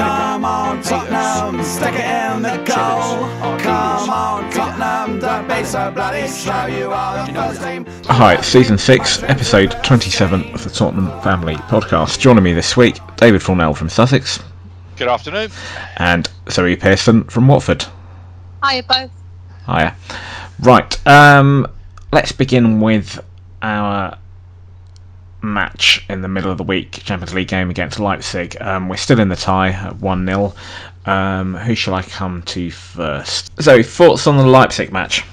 Come on, Tottenham, stick it in the goal. Come on, Tottenham, don't be so bloody slow. You are the first team. Hi, season 6, episode 27 of the Tottenham Family Podcast. Joining me this week, David Fornell from Sussex Good afternoon. and Zoe Pearson from Watford. Hiya, both. Hiya. Right, um, let's begin with our match in the middle of the week, Champions League game against Leipzig. Um, we're still in the tie at 1 0. Um, who shall I come to first? Zoe, thoughts on the Leipzig match?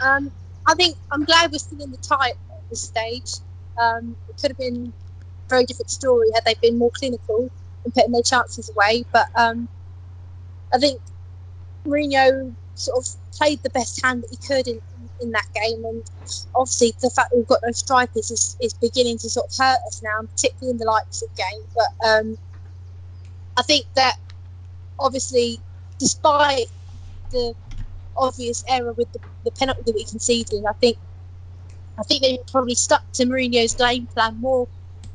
Um, I think I'm glad we're still in the tie at this stage. Um, it could have been a very different story had they been more clinical and putting their chances away. But um, I think Mourinho sort of played the best hand that he could in, in that game, and obviously the fact we've got no strikers is, is beginning to sort of hurt us now, particularly in the Leipzig game. But um, I think that obviously, despite the obvious error with the, the penalty that we conceded, I think I think they probably stuck to Mourinho's game plan more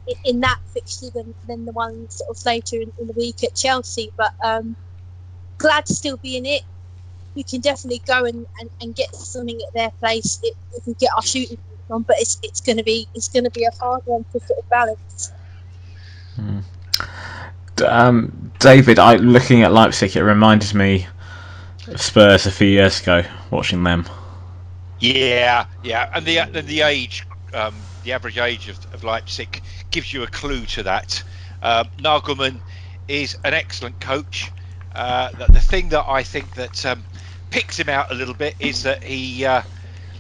in, in that fixture than, than the ones sort of later in, in the week at Chelsea. But um, glad to still be in it. We can definitely go and, and, and get something at their place if, if we get our shooting on. But it's it's going to be it's going to be a hard one to sort of balance. Um, David, I looking at Leipzig, it reminded me of Spurs a few years ago, watching them. Yeah, yeah, and the the, the age, um, the average age of, of Leipzig gives you a clue to that. Um, Nagelsmann is an excellent coach. Uh, the, the thing that I think that um, picks him out a little bit is that he uh,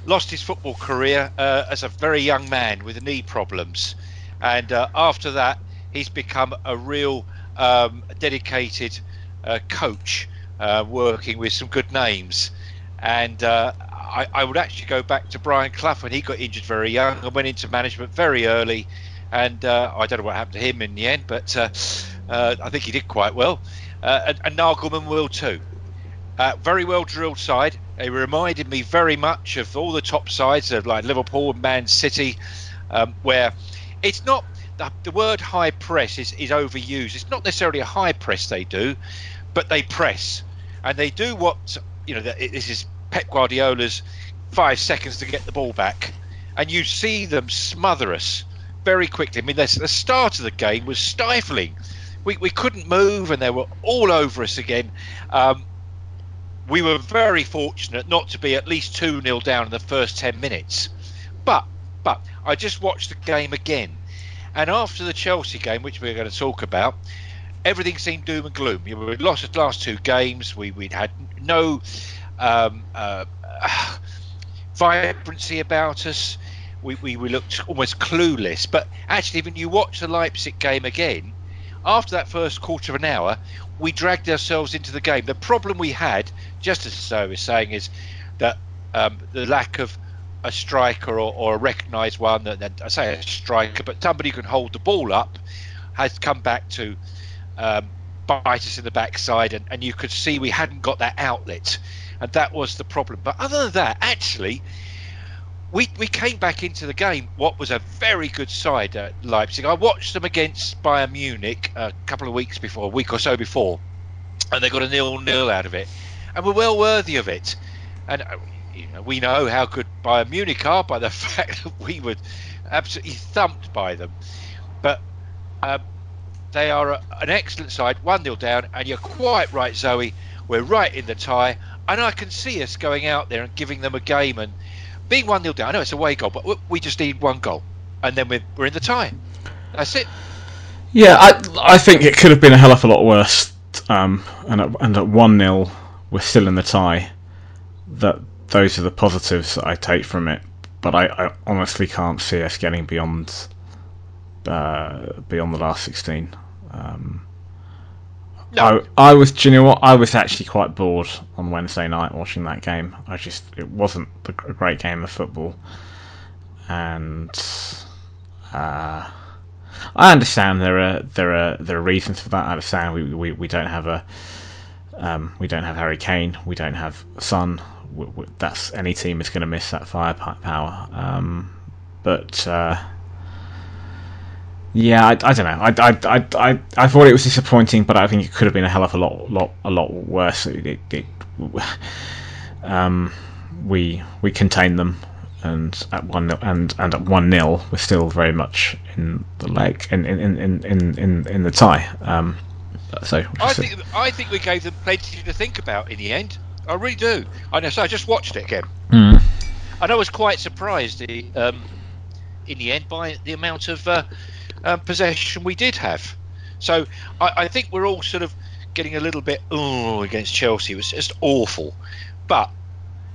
lost his football career uh, as a very young man with knee problems, and uh, after that he's become a real um, dedicated uh, coach, uh, working with some good names. And I, I would actually go back to Brian Clough when he got injured very young and went into management very early. And uh, I don't know what happened to him in the end, but uh, uh, I think he did quite well. And, and Nagelsmann will too. Uh, very well drilled side. He reminded me very much of all the top sides of like Liverpool and Man City, um, where it's not the, the word high press is, is overused. It's not necessarily a high press they do, but they press and they do what you know. This is Pep Guardiola's five seconds to get the ball back, and you see them smother us very quickly. I mean, the, the start of the game was stifling. We, we couldn't move, and they were all over us again. Um, we were very fortunate not to be at least 2 0 down in the first 10 minutes. But but I just watched the game again. And after the Chelsea game, which we're going to talk about, everything seemed doom and gloom. We'd lost the last two games. We, we'd had no um, uh, vibrancy about us. We, we, we looked almost clueless. But actually, when you watch the Leipzig game again, after that first quarter of an hour, we dragged ourselves into the game. The problem we had, just as I was saying, is that um, the lack of a striker or, or a recognised one, that, that I say a striker, but somebody who can hold the ball up, has come back to um, bite us in the backside, and, and you could see we hadn't got that outlet, and that was the problem. But other than that, actually, we, we came back into the game. What was a very good side at Leipzig. I watched them against Bayern Munich a couple of weeks before, a week or so before, and they got a nil nil out of it, and were well worthy of it. And uh, you know, we know how good Bayern Munich are by the fact that we were absolutely thumped by them. But um, they are a, an excellent side, 1 0 down, and you're quite right, Zoe. We're right in the tie, and I can see us going out there and giving them a game and being 1 0 down. I know it's a away goal, but we- just need one goal, and then we're, we're in the tie. That's it. Yeah, I I think it could have been a hell of a lot worse. Um, and at, and at one 0 we're still in the tie. That those are the positives that I take from it. But I, I honestly can't see us getting beyond uh, beyond the last sixteen. Um, No. I, I was. Do you know what? I was actually quite bored on Wednesday night watching that game. I just it wasn't a great game of football, and uh, I understand there are there are there are reasons for that. I understand we we, we don't have a um, we don't have Harry Kane. We don't have Son. We, we, that's any team is going to miss that firepower. Um, but uh, yeah, I, I, don't know. I, I, I, I, I thought it was disappointing, but I think it could have been a hell of a lot, lot, a lot worse. It, it, it um, we we contained them, and at one and and at one 0 we're still very much in the leg in in in in in, in the tie. Um, so I think I think we gave them plenty to think about in the end. I really do. I know. So I just watched it again, mm. and I was quite surprised um, in the end by the amount of uh, um, possession we did have. So I, I, think we're all sort of getting a little bit against Chelsea. It was just awful, but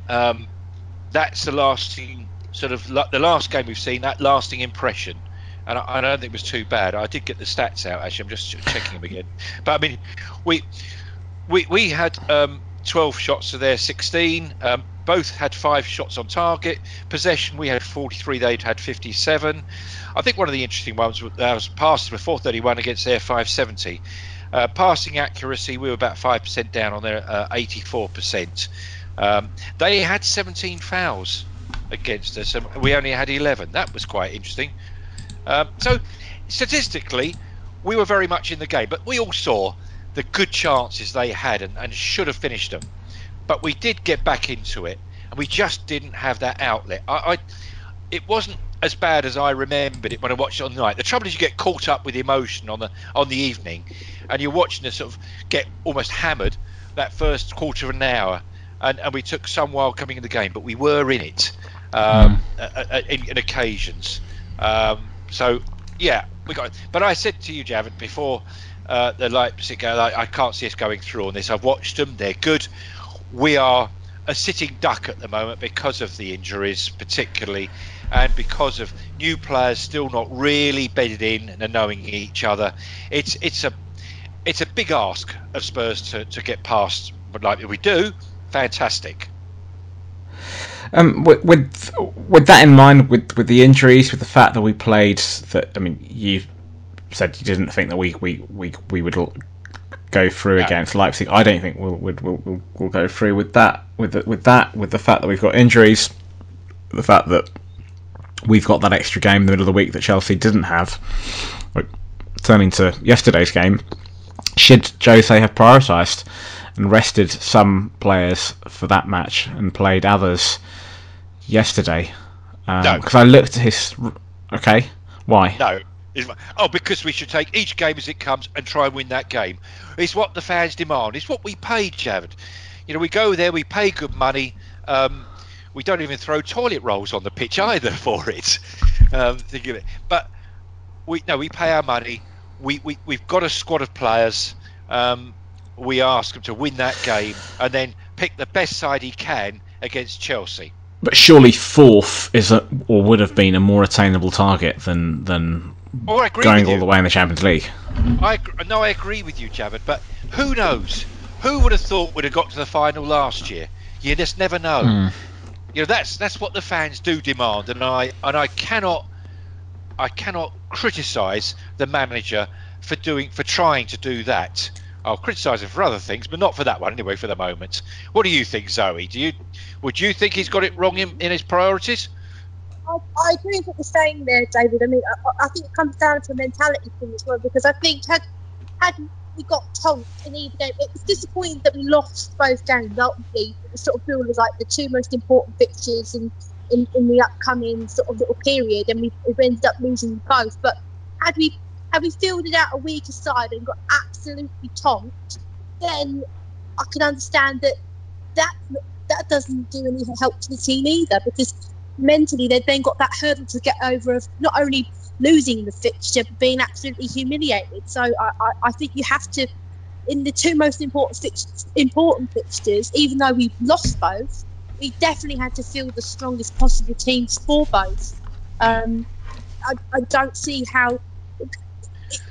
um, that's the lasting sort of the last game we've seen. That lasting impression. And I, I, don't think it was too bad. I did get the stats out. Actually, I'm just checking them again. But I mean, we we we had um, 12 shots to their 16. Um, both had five shots on target. Possession, we had 43, they'd had 57. I think one of the interesting ones was passes were 431 against their 570. Uh, passing accuracy, we were about 5% down on their uh, 84%. Um, they had 17 fouls against us, and we only had 11. That was quite interesting. Um, so, statistically, we were very much in the game, but we all saw the good chances they had and, and should have finished them. But we did get back into it, and we just didn't have that outlet. I, I it wasn't as bad as I remembered it when I watched it on the night. The trouble is you get caught up with emotion on the on the evening, and you're watching us sort of get almost hammered that first quarter of an hour, and, and we took some while coming in the game, but we were in it um, mm. in, in, occasions. Um, so yeah, we got. It. But I said to you, Javid, before uh, the Leipzig. Uh, I can't see us going through on this. I've watched them; they're good. We are a sitting duck at the moment because of the injuries, particularly, and because of new players still not really bedded in and knowing each other. It's it's a it's a big ask of Spurs to, to get past, but like we do, fantastic. Um, with, with, with that in mind, with with the injuries, with the fact that we played that, I mean, you said you didn't think that we we, we, we would go through against Leipzig. I don't think we'll we'll, we'll, we'll go through with that with the, with that with the fact that we've got injuries, the fact that we've got that extra game in the middle of the week that Chelsea didn't have. turning to yesterday's game, should Jose have prioritised and rested some players for that match and played others yesterday? Because um, no. I looked at his. Okay, why? No, oh, because we should take each game as it comes and try and win that game. It's what the fans demand. It's what we pay, Javid. You know, we go there, we pay good money. Um, we don't even throw toilet rolls on the pitch either for it. Um, think of it. But we no, we pay our money. We, we we've got a squad of players. Um, we ask them to win that game and then pick the best side he can against Chelsea. But surely fourth is a, or would have been a more attainable target than than Oh, going all the way in the Champions League. I no, I agree with you, Javid. But who knows? Who would have thought we'd have got to the final last year? You just never know. Mm. You know that's that's what the fans do demand, and I and I cannot I cannot criticise the manager for doing for trying to do that. I'll criticise him for other things, but not for that one anyway. For the moment, what do you think, Zoe? Do you would you think he's got it wrong in, in his priorities? I, agree with what you're saying there, David. I mean, I, I, think it comes down to a mentality thing as well because I think had had we got tonked in either game, it was disappointing that we lost both games. Ultimately, it sort of feels like the two most important fixtures in, in, in the upcoming sort of little period, and we, we ended up losing both. But had we had we fielded out a weaker side and got absolutely tonked, then I can understand that that that doesn't do any help to the team either because mentally they've then got that hurdle to get over of not only losing the fixture but being absolutely humiliated. So I, I, I think you have to, in the two most important fix, important fixtures, even though we lost both, we definitely had to field the strongest possible teams for both. Um, I, I don't see how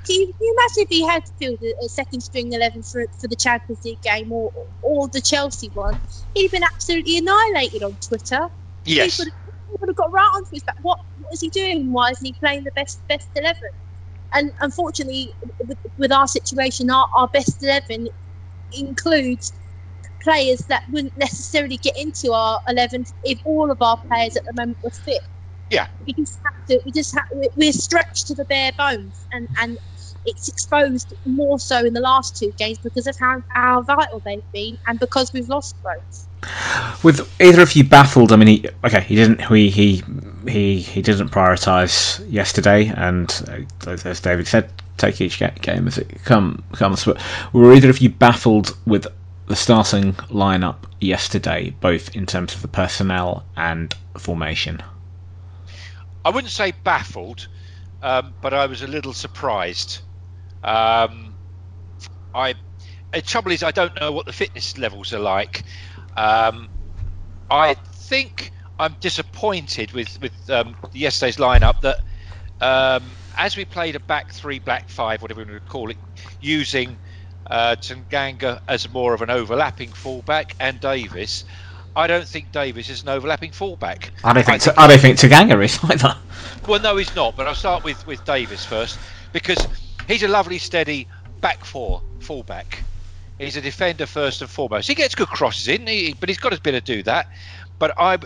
can you, can you imagine if he had to field a, a second string 11 for, for the Champions League game or, or the Chelsea one? He'd have been absolutely annihilated on Twitter. Yes. He would, have, he would have got right onto his back. What, what is he doing? Why isn't he playing the best best 11? And unfortunately, with, with our situation, our, our best 11 includes players that wouldn't necessarily get into our 11 if all of our players at the moment were fit. Yeah. We just have to. We just have. We're stretched to the bare bones, and and it's exposed more so in the last two games because of how how vital they've been, and because we've lost both. With either of you baffled, I mean, he, okay, he didn't. He he he he didn't prioritise yesterday, and uh, as David said, take each game as it come comes. But were either of you baffled with the starting lineup yesterday, both in terms of the personnel and formation? I wouldn't say baffled, um, but I was a little surprised. Um, I the trouble is I don't know what the fitness levels are like. Um, I think I'm disappointed with with um, yesterday's lineup that um, as we played a back three, black five, whatever we would call it, using uh, Tanganga as more of an overlapping fullback and Davis. I don't think Davis is an overlapping fullback. I don't think. I I, don't think Tanganga is either. Well, no, he's not. But I'll start with with Davis first because he's a lovely, steady back four fullback. He's a defender first and foremost. He gets good crosses in, he, but he's got his bit to do that. But I,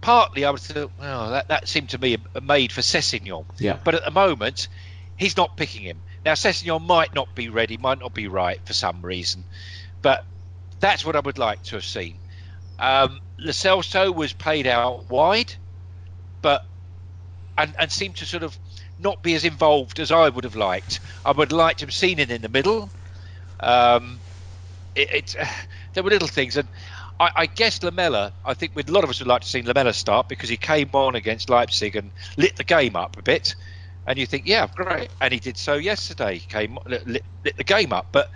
partly, I was thought, well, that that seemed to me made for Sessegnon. Yeah. But at the moment, he's not picking him. Now, Sessegnon might not be ready, might not be right for some reason, but that's what I would like to have seen. Um, Lo Celso was played out wide, but and, and seemed to sort of not be as involved as I would have liked. I would have liked have seen him in the middle. Um, it, it, there were little things, and I, I guess Lamela. I think a lot of us would like to see Lamela start because he came on against Leipzig and lit the game up a bit. And you think, yeah, great, and he did so yesterday. He came lit, lit, the game up, but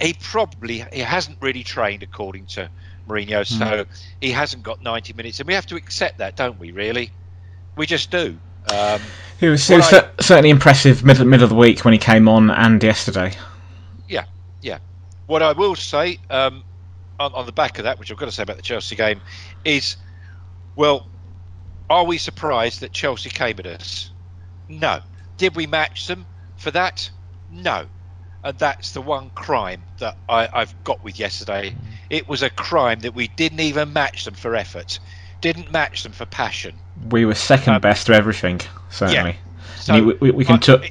he probably he hasn't really trained according to Mourinho, so he hasn't got 90 minutes, and we have to accept that, don't we? Really, we just do. Um, He was, was cer- certainly impressive middle middle of the week when he came on and yesterday. yeah, yeah. What I will say um, on, on the back of that, which I've got to say about the Chelsea game, is, well, are we surprised that Chelsea came at us? No. Did we match them for that? No. And that's the one crime that I, I've got with yesterday. It was a crime that we didn't even match them for effort, didn't match them for passion. We were second Um, best to everything, certainly. Yeah. So we, we, we can took.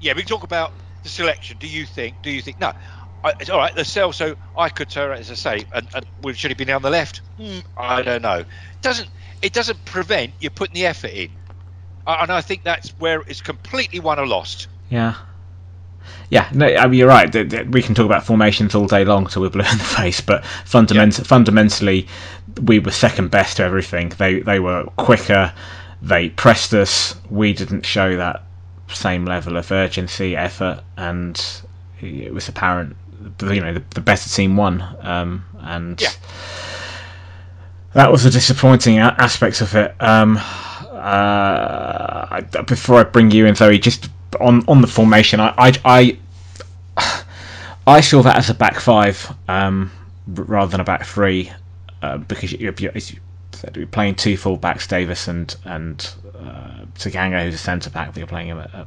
yeah, we can talk about the selection. Do you think? Do you think? No, I, it's all right. The cell. So I could turn as I say, and, and we should have been on the left. Hmm, I don't know. It Doesn't it doesn't prevent you putting the effort in, and I think that's where it's completely won or lost. Yeah. Yeah, no, I mean, you're right. We can talk about formations all day long till we're blue in the face, but fundament- fundamentally, we were second best to everything. They they were quicker, they pressed us. We didn't show that same level of urgency, effort, and it was apparent. You know, the, the better team won, um, and Yeah. that was a disappointing a- aspect of it. Um, uh, I, before I bring you in, Zoe, just on on the formation, I I I, I saw that as a back five um, rather than a back three uh, because you, you, as you said, you're playing two full backs, Davis and and uh, Tanganga, who's a centre back. But you're playing a, a,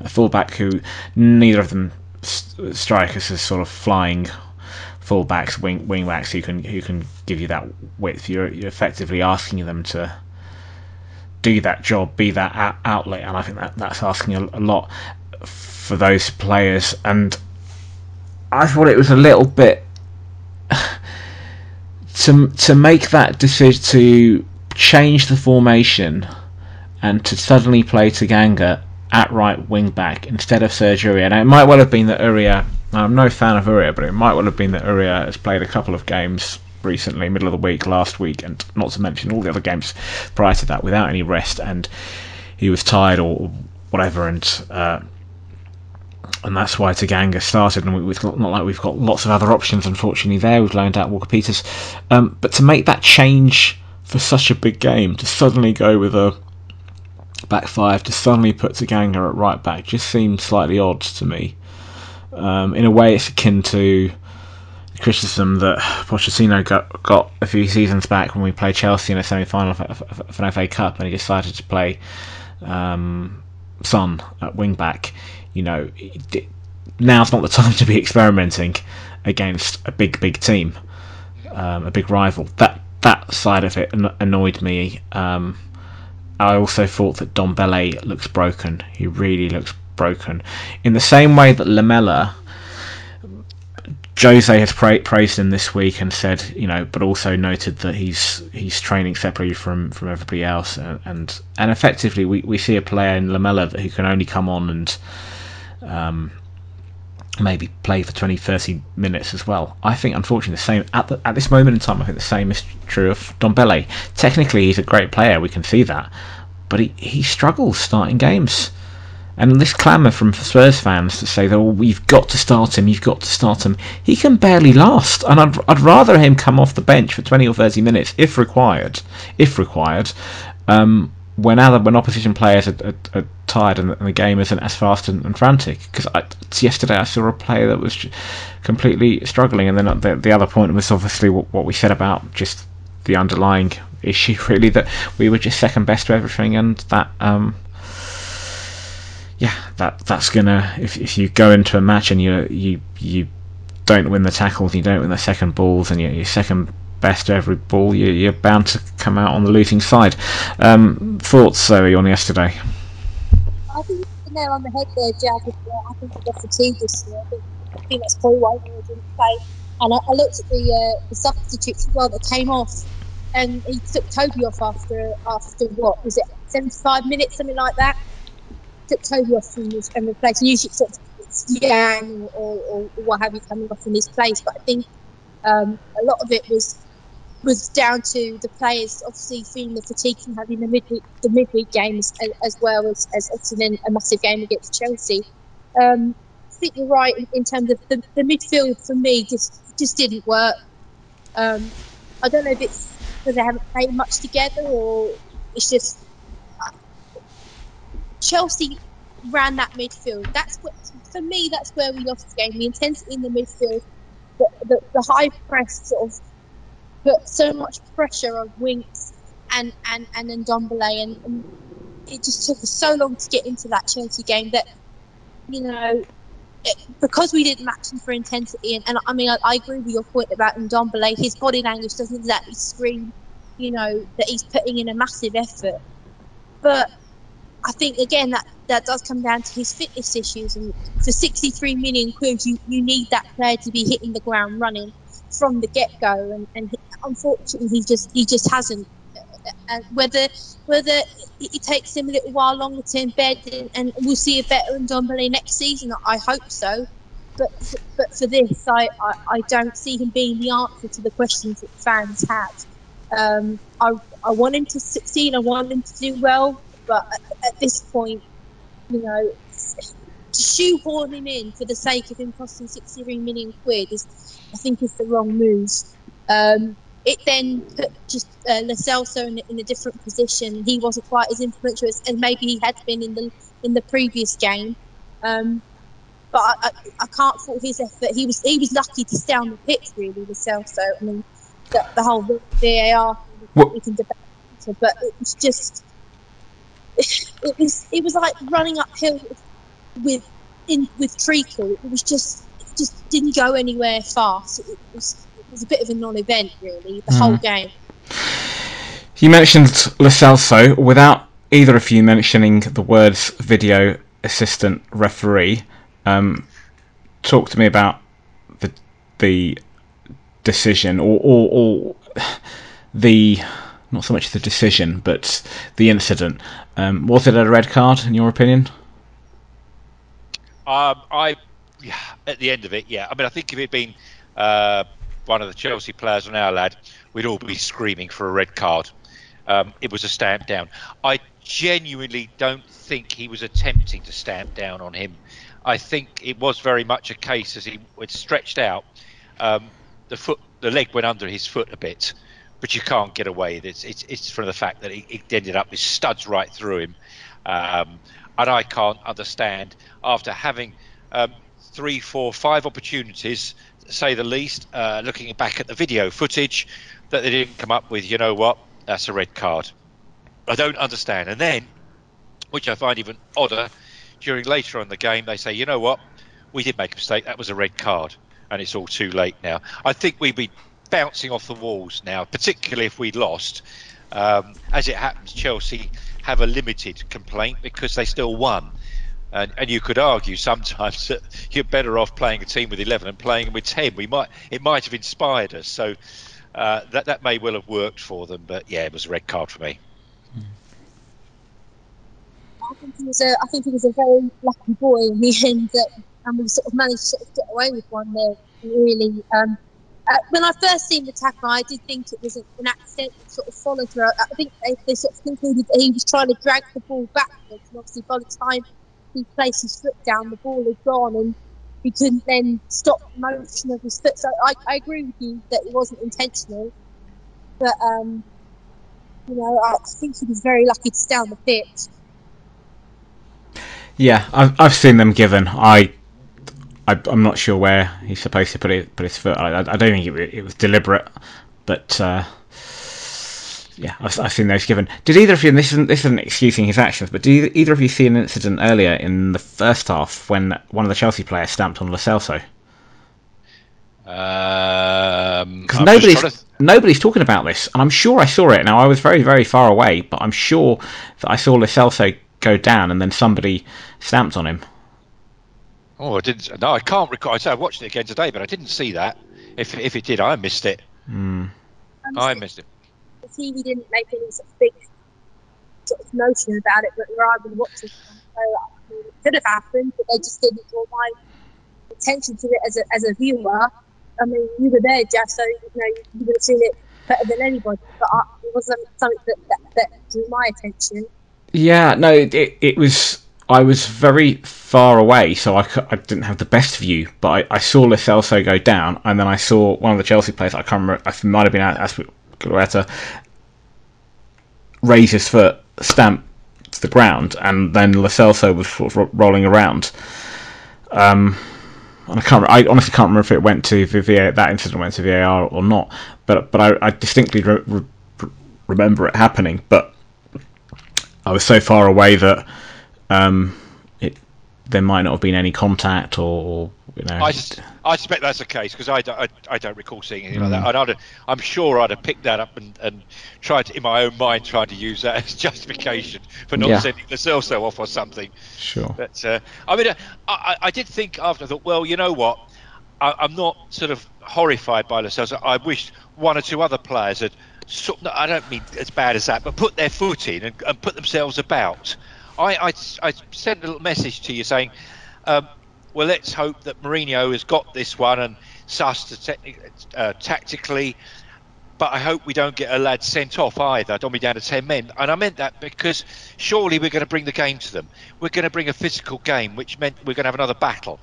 a full back who neither of them st- strike us as sort of flying full backs, wing wing backs who can who can give you that width. You're you're effectively asking them to do that job, be that out- outlet, and I think that that's asking a, a lot for those players. And I thought it was a little bit to to make that decision to change the formation and to suddenly play Tanganga at right wing back instead of Serge Aurier. Now it might well have been that Aurier. I'm no fan of Aurier, but it might well have been that Aurier has played a couple of games recently, middle of the week, last week, and not to mention all the other games prior to that without any rest, and he was tired or whatever, and uh, and that's why Tanganga started. And we, we've not like we've got lots of other options, unfortunately. There, we've loaned out Walker Peters, um, but to make that change for such a big game, to suddenly go with a back five to suddenly put Tanganga at right back just seemed slightly odd to me. Um, in a way, it's akin to the criticism that Pochettino got, got a few seasons back when we played Chelsea in a semi-final of an FA Cup, and he decided to play um, Son at wing back. You know, now's not the time to be experimenting against a big, big team, um, a big rival. That that side of it annoyed me. Um, I also thought that Ndombele looks broken. He really looks broken. In the same way that Lamela, Jose has pra- praised him this week and said, you know, but also noted that he's he's training separately from, from everybody else, and, and and effectively we, we see a player in Lamela who can only come on and um, maybe play for 20, 30 minutes as well. I think, unfortunately, the same at the, at this moment in time. I think the same is true of Ndombele. Technically, he's a great player. We can see that, but he, he struggles starting games. And this clamour from Spurs fans to say that oh, we've got to start him, you've got to start him. He can barely last, and I'd, I'd rather him come off the bench for 20 or 30 minutes if required, if required, um, when other when opposition players are, are, are tired and, the game isn't as fast and, and frantic. Because yesterday I saw a player that was completely struggling, and then the, the other point was obviously what, what we said about just the underlying issue, really that we were just second best to everything, and that um, yeah, that that's gonna if if you go into a match and you you you don't win the tackles, you don't win the second balls, and you're, you're second best every ball, you, are bound to come out on the losing side. Um, thoughts, Zoe, on yesterday? I think you nail on the head there, Jack. I think we got fatigued this year. I think, that's probably why we didn't play. And I, I looked at the uh, the substitutes as well that came off, and he took Toby off after after what was it, seventy five minutes, something like that. Took Toby off and, and replaced. Usually, sort of Yang or, or, or what have you coming off in his place, but I think um, a lot of it was was down to the players obviously feeling the fatigue from having the midweek the midweek games as, as well as, as obviously a massive game against Chelsea. Um, I think you're right in, in terms of the, the, midfield for me just just didn't work. Um, I don't know if it's because they haven't played much together or it's just Chelsea ran that midfield. That's what for me. That's where we lost the game. The intensity in the midfield, the, the, the high press sort of put so much pressure on Winks and and and Ndombele, and, and it just took us so long to get into that Chelsea game that you know it, because we didn't match him for intensity, and, and I mean I, I, agree with your point about Ndombele. His body language doesn't exactly scream, you know, that he's putting in a massive effort, but I think again that that does come down to his fitness issues, and for 63 million quid, you, you need that player to be hitting the ground running from the get go, and, and unfortunately, he just he just hasn't. And whether whether it takes him a little while longer to embed, and, and we'll see a better Ndombele next season. I hope so. But but for this, I, I, I don't see him being the answer to the questions that fans have. Um, I I want him to succeed. I want him to do well. But at, at this point, you know, to shoehorn him in for the sake of him costing 63 million quid is, I think, is the wrong move. Um, it then put just uh, Lo Celso in, in, a different position. He wasn't quite as influential as, as, maybe he had been in the in the previous game. Um, but I, I, I, can't fault his effort. He was he was lucky to stay on the pitch really, Celso. I mean, the, the whole VAR thing we can debate, but it was just it was it was like running uphill with in with treacle. It was just it just didn't go anywhere fast. It was it was a bit of a non-event, really, the mm. whole game. You mentioned Lo Celso without either of you mentioning the words video assistant referee. Um, talk to me about the the decision or, or, or the not so much the decision but the incident. Um, was it a red card in your opinion? Um, I yeah, at the end of it, yeah. I mean, I think if it had been uh, one of the Chelsea players on our lad, we'd all be screaming for a red card. Um, it was a stamp down. I genuinely don't think he was attempting to stamp down on him. I think it was very much a case as he was stretched out. Um, the foot, the leg went under his foot a bit, but you can't get away. It's it's, it's from the fact that it, it ended up with studs right through him. Um, and I can't understand after having um, three, four, five opportunities, say the least, uh, looking back at the video footage, that they didn't come up with, you know what, that's a red card. I don't understand. And then, which I find even odder, during later on in the game, they say, you know what, we did make a mistake. That was a red card, and it's all too late now. I think we'd be bouncing off the walls now, particularly if we'd lost. Um, as it happens, Chelsea have a limited complaint because they still won. And, and you could argue sometimes that you're better off playing a team with 11 and playing with 10. We might it might have inspired us. So uh, that that may well have worked for them. But yeah, it was a red card for me. I think he was a, I think he was a very lucky boy in the end, that, and we sort of managed to sort of get away with one there. Really, um, uh, when I first seen the tackle, I did think it was an accident sort of follow through. I think they, they sort of concluded that he was trying to drag the ball backwards, and obviously by the time he placed his foot down, the ball had gone, and he couldn't then stop the motion of his foot. So I, I agree with you that it wasn't intentional, but um, you know, I think he was very lucky to stay on the pitch. Yeah, I've, I've seen them given. I, I am not sure where he's supposed to put it put his foot. I, I don't think it, it was deliberate, but uh, yeah, I've, I've, seen those given. Did either of you? And this isn't this isn't excusing his actions, but did either of you see an incident earlier in the first half when one of the Chelsea players stamped on Lo Celso? Um, Because nobody's to... nobody's talking about this, and I'm sure I saw it. Now I was very very far away, but I'm sure that I saw Lo Celso go down, and then somebody stamped on him. Oh, I didn't. No, I can't recall. I said I watched it again today, but I didn't see that. If if it did, I missed it. Mm. I missed it. The TV didn't make any sort of big sort of notion about it, but rather than watching, so I mean, it could have happened, but they just didn't draw my attention to it as a as a viewer. I mean, you were there, Jeff, so you know you would have seen it better than anybody. But I, it wasn't something that, that, that drew my attention. Yeah, no, it, it was. I was very far away, so I, I didn't have the best view. But I, I saw Lo Celso go down, and then I saw one of the Chelsea players. I can't remember. I might have been Azpilicueta raise his foot, stamp to the ground, and then Lo Celso was sort of rolling around. Um, and I can't. I honestly can't remember if it went to VAR, that incident went to VAR or not. But but I, I distinctly re- re- remember it happening. But I was so far away that um, it there might not have been any contact or, or you know. I, I suspect that's the case because I, don't, I, I, don't recall seeing anything mm. like that. And i am sure I'd have picked that up and, and tried to, in my own mind, tried to use that as justification for not yeah. sending the Celso off or something. Sure. But uh, I mean, uh, I, I did think after, I thought, well, you know what? I, am not sort of horrified by Lo Celso. I wish one or two other players had sort I don't mean as bad as that, but put their foot in and, and put themselves about. I, I, I, sent a little message to you saying, um, well, let's hope that Mourinho has got this one and sussed uh, tactically. But I hope we don't get a lad sent off either. Don't be down to 10 men. And I meant that because surely we're going to bring the game to them. We're going to bring a physical game, which meant we're going to have another battle.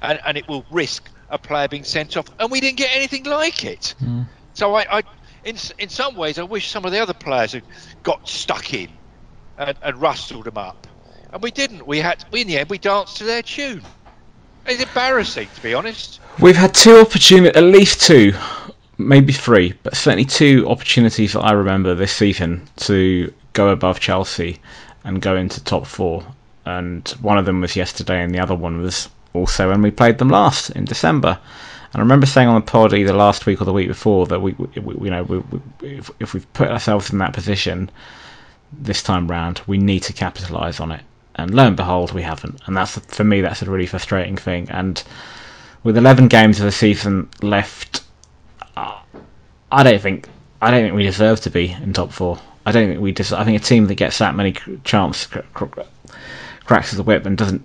And, and it will risk a player being sent off. And we didn't get anything like it. Mm. So I, I, in in some ways, I wish some of the other players had got stuck in and, and rustled them up, and we didn't. We had in the end we danced to their tune. It's embarrassing, to be honest. We've had two opportunities, at least two, maybe three, but certainly two opportunities that I remember this season to go above Chelsea and go into top four. And one of them was yesterday, and the other one was also when we played them last in December. And I remember saying on the pod either last week or the week before that we, we, we you know, we, if, if we've put ourselves in that position this time round, we need to capitalise on it. And lo and behold, we haven't. And that's for me, that's a really frustrating thing. And with 11 games of the season left, uh, I don't think I don't think we deserve to be in top four. I don't think we deserve. I think a team that gets that many chance cracks the whip and doesn't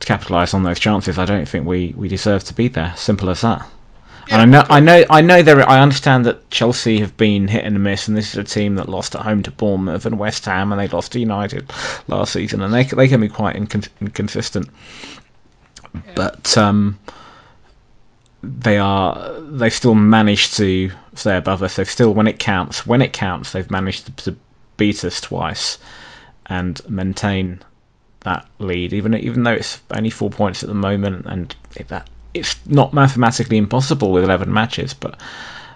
capitalise on those chances, I don't think we, we deserve to be there. Simple as that. Yeah, and I know, I know, I know. There, I understand that Chelsea have been hit and miss, and this is a team that lost at home to Bournemouth and West Ham, and they lost to United last season, and they they can be quite incon- inconsistent. Yeah. But um, they are they still managed to stay above us. They've still, when it counts, when it counts, they've managed to, to beat us twice and maintain that lead, even even though it's only four points at the moment, and that it's not mathematically impossible with 11 matches, but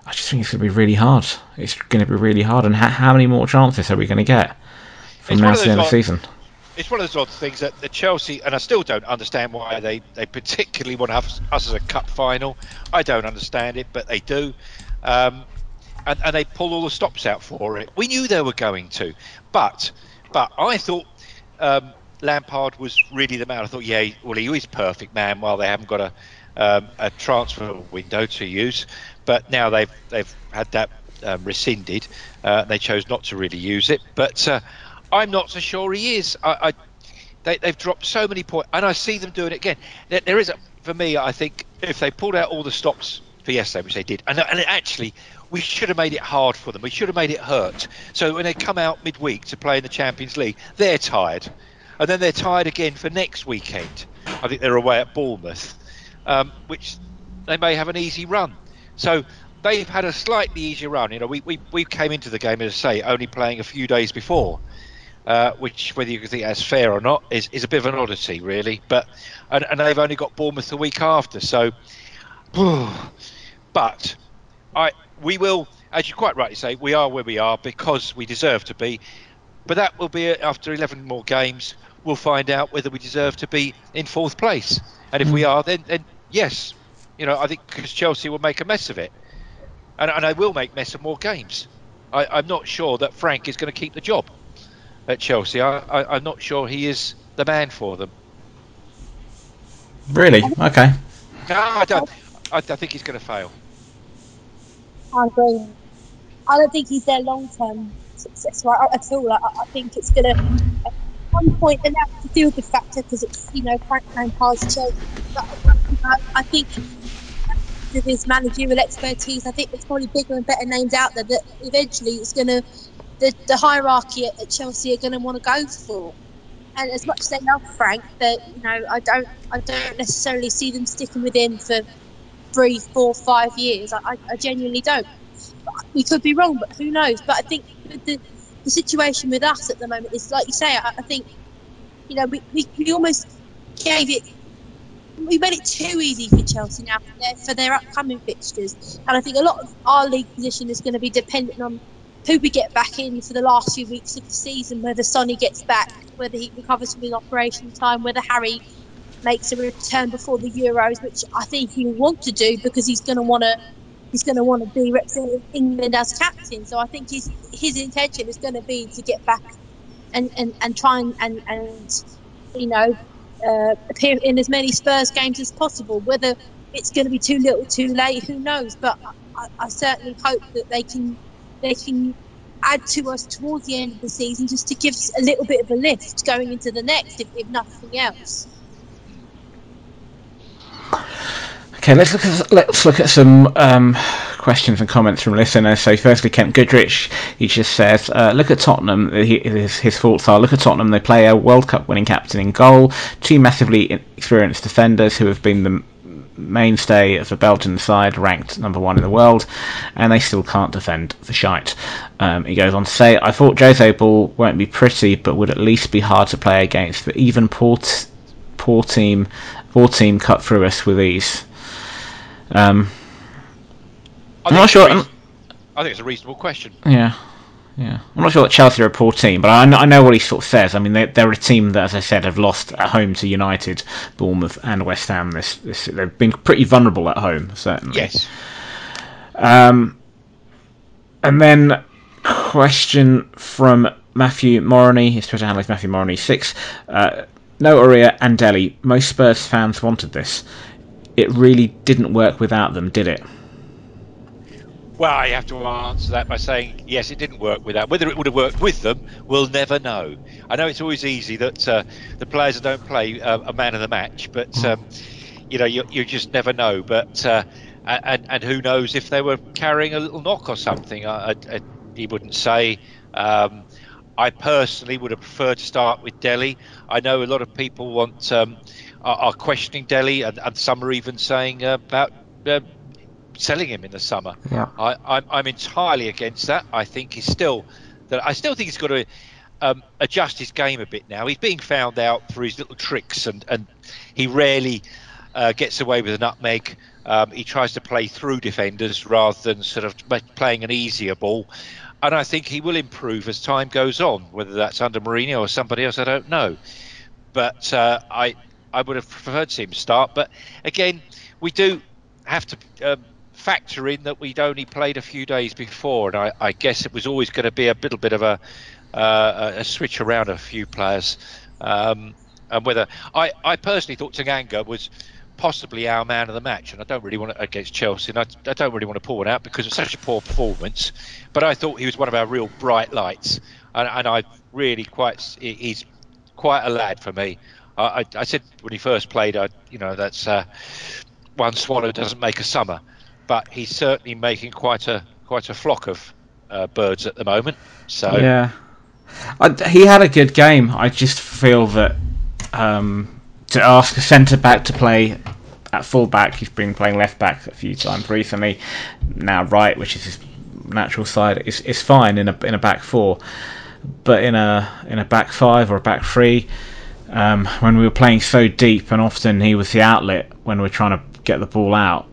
I just think it's going to be really hard. It's going to be really hard, and ha- how many more chances are we going to get from now to the end of the season? it's one of those odd things that the Chelsea, and I still don't understand why they, they particularly want to have us as a cup final. I don't understand it, but they do. Um, and, and they pull all the stops out for it. We knew they were going to, but but I thought um, Lampard was really the man. I thought, yeah, well, he is perfect man. While they haven't got a um, a transfer window to use, but now they've they've had that um, rescinded. Uh, they chose not to really use it, but uh, I'm not so sure he is. I, I they, they've dropped so many points, and I see them doing it again. There, there is, a, for me, I think if they pulled out all the stops for yesterday, which they did, and, and actually, we should have made it hard for them. We should have made it hurt. So when they come out midweek to play in the Champions League, they're tired, and then they're tired again for next weekend. I think they're away at Bournemouth, um, which they may have an easy run. So they've had a slightly easier run. You know, we, we, we came into the game, as I say, only playing a few days before uh, which whether you think that's fair or not is, is a bit of an oddity really but and, and they've only got Bournemouth the week after so but I we will as you quite rightly say we are where we are because we deserve to be but that will be after 11 more games we'll find out whether we deserve to be in fourth place and if we hmm. are then then yes you know I think because Chelsea will make a mess of it and, and I will make mess of more games I, I'm not sure that Frank is going to keep the job at Chelsea. I, I, I'm not sure he is the man for them. Really? Okay. No, I don't. I, I think he's going to fail. I agree. I don't think he's their long term success right at all. I, I think it's going to, at one point, and that's the factor because it's, you know, Frank Lampard's Chelsea. But I, I think with his managerial expertise, I think there's probably bigger and better names out there that eventually it's going to, the, the hierarchy at, at Chelsea are going to want to go for. And as much as they love Frank, that you know, I don't, I don't necessarily see them sticking with him for three, four, five years. I, I, I genuinely don't. We could be wrong, but who knows? But I think the, the situation with us at the moment is, like you say, I, I think, you know, we, we, we almost gave it, we made it too easy for Chelsea now for their, for their upcoming fixtures. And I think a lot of our league position is going to be dependent on who we get back in for the last few weeks of the season, whether Sonny gets back, whether he recovers from his operation time, whether Harry makes a return before the Euros, which I think he'll want to do because he's going to want to he's going to want to be representing England as captain. So I think his his intention is going to be to get back and, and, and try and, and, and you know uh, appear in as many Spurs games as possible. Whether it's going to be too little, too late, who knows? But I, I certainly hope that they can they can add to us towards the end of the season just to give us a little bit of a lift going into the next, if, if nothing else. Okay, let's look at let's look at some um, questions and comments from listeners. So, firstly, Kent Goodrich, he just says, uh, "Look at Tottenham. He, his, his thoughts are: Look at Tottenham. They play a World Cup winning captain in goal, two massively experienced defenders who have been the mainstay of the Belgian side, ranked number one in the world, and they still can't defend for shite." Um, he goes on to say, "I thought Jose Ball won't be pretty, but would at least be hard to play against. But even poor, t- poor team, poor team cut through us with ease." Um, I'm not sure. reason- I think it's a reasonable question. Yeah, yeah. I'm not sure that Chelsea are a poor team, but I know, I know what he sort of says. I mean, they're, they're a team that, as I said, have lost at home to United, Bournemouth, and West Ham. This, this they've been pretty vulnerable at home, certainly. Yes. Um, and then question from Matthew Moroney. His Twitter handle is Matthew Moroney six. Uh, no Aurier and Dele. Most Spurs fans wanted this. It really didn't work without them, did it? Well, I have to answer that by saying yes, it didn't work with that. Whether it would have worked with them, we'll never know. I know it's always easy that uh, the players that don't play uh, a man of the match, but um, you know you, you just never know. But uh, and and who knows if they were carrying a little knock or something? I, I, I, he wouldn't say. Um, I personally would have preferred to start with Dele. I know a lot of people want um, are, are questioning Dele, and, and some are even saying uh, about uh, selling him in the summer. Yeah. I, I'm, I'm entirely against that. I think he's still that I still think he's got to um, adjust his game a bit now. He's being found out for his little tricks, and, and he rarely uh, gets away with a nutmeg. Um, he tries to play through defenders rather than sort of playing an easier ball. And I think he will improve as time goes on. Whether that's under Mourinho or somebody else, I don't know. But uh, I I would have preferred to see him start. But again, we do have to um, factor in that we'd only played a few days before, and I, I guess it was always going to be a little bit of a, uh, a switch around a few players. Um, and whether I, I personally thought Tanganga was possibly our man of the match, and I don't really want to against Chelsea, and I, I don't really want to pull it out because of such a poor performance. But I thought he was one of our real bright lights, and, and I really quite he's quite a lad for me. I, I, said when he first played, I, you know, that's uh, one swallow doesn't make a summer, but he's certainly making quite a quite a flock of uh, birds at the moment. So yeah, I, he had a good game. I just feel that um, to ask a centre back to play at full back, he's been playing left back a few times recently. Now right, which is his natural side, is is fine in a in a back four, but in a in a back five or a back three. Um, when we were playing so deep and often he was the outlet when we were trying to get the ball out,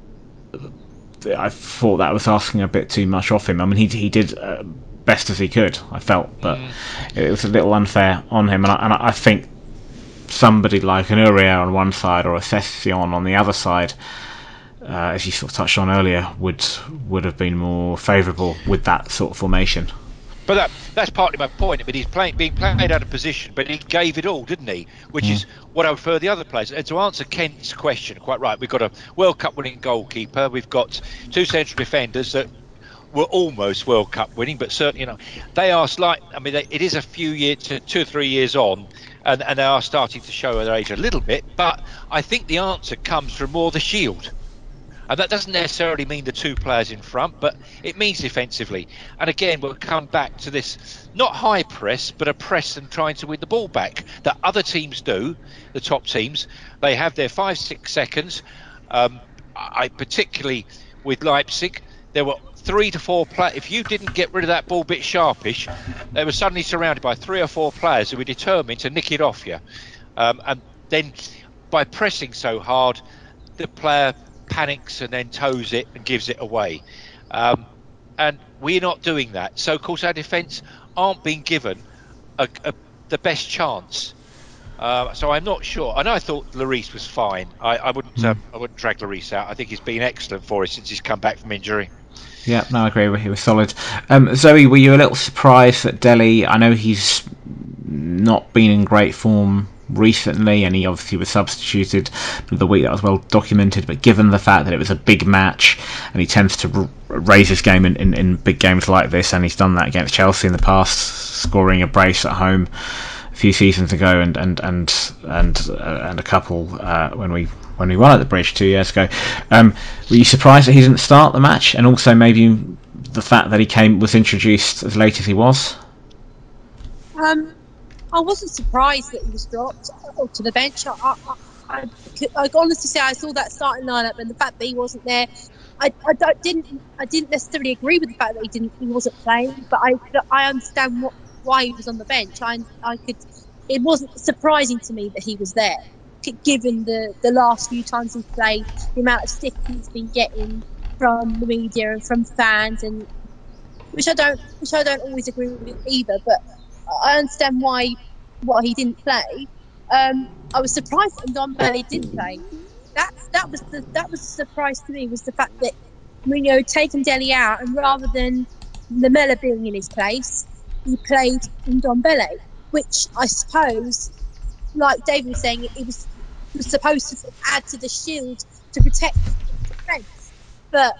I thought that was asking a bit too much off him. I mean, he he did uh, best as he could, I felt, but mm. it was a little unfair on him, and I, and I think somebody like an Aurier on one side or a Sessegnon on the other side, uh, as you sort of touched on earlier, would would have been more favourable with that sort of formation. But that, that's partly my point. I mean, he's playing, being played out of position, but he gave it all, didn't he? Which mm. is what I prefer the other players. And to answer Kent's question, quite right, we've got a World Cup winning goalkeeper. We've got two central defenders that were almost World Cup winning, but certainly, you know, they are slight. I mean, they, it is a few years, two or three years on, and, and they are starting to show their age a little bit. But I think the answer comes from more the shield. And that doesn't necessarily mean the two players in front, but it means defensively. And again, we'll come back to this not high press, but a press and trying to win the ball back that other teams do, the top teams. They have their five, six seconds. Um, I particularly with Leipzig, there were three to four players. If you didn't get rid of that ball bit sharpish, they were suddenly surrounded by three or four players who were determined to nick it off you. Um, and then by pressing so hard, the player panics and then toes it and gives it away. Um, and we're not doing that. So, of course, our defence aren't being given a, a, the best chance. Uh, so I'm not sure. And I thought Lloris was fine. I, I wouldn't. Mm. Um, I wouldn't drag Lloris out. I think he's been excellent for us since he's come back from injury. Yeah, no, I agree. He was solid. Um, Zoe, were you a little surprised that Dele? I know he's not been in great form recently, and he obviously was substituted the week that was well documented. But given the fact that it was a big match, and he tends to raise his game in, in, in, big games like this, and he's done that against Chelsea in the past, scoring a brace at home a few seasons ago, and and and and, uh, and a couple uh, when we when we won at the bridge two years ago. Um, were you surprised that he didn't start the match, and also maybe the fact that he came was introduced as late as he was? Um, I wasn't surprised that he was dropped to the bench. I, I, I, I, honestly say I saw that starting lineup, and the fact that he wasn't there, I, I didn't I didn't necessarily agree with the fact that he didn't he wasn't playing, but I I understand what why he was on the bench. I I could it wasn't surprising to me that he was there, given the the last few times he's played, the amount of stick he's been getting from the media and from fans, and which I don't which I don't always agree with either, but I understand why what he didn't play. Um, I was surprised that Ndombele did play. That that was the that was a surprise to me was the fact that Mourinho had taken Dele out and rather than Lamela being in his place, he played Ndombele, which I suppose, like David was saying, it was, was supposed to add to the shield to protect the defence. But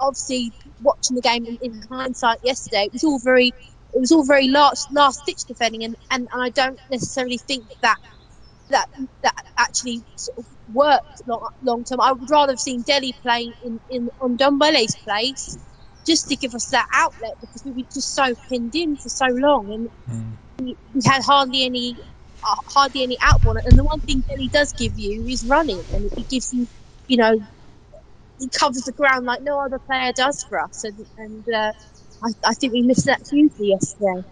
obviously, watching the game in, in hindsight yesterday, it was all very it was all very last last ditch defending, and, and, and I don't necessarily think that that that actually sort of worked long, long term. I would rather have seen Dele play in, in on Ndombele's place just to give us that outlet because we were just so pinned in for so long and mm. we, we, had hardly any uh, hardly any outboard. And the one thing Dele does give you is running, and it gives you, you know, he covers the ground like no other player does for us, and and uh, I, I think we missed that hugely yesterday.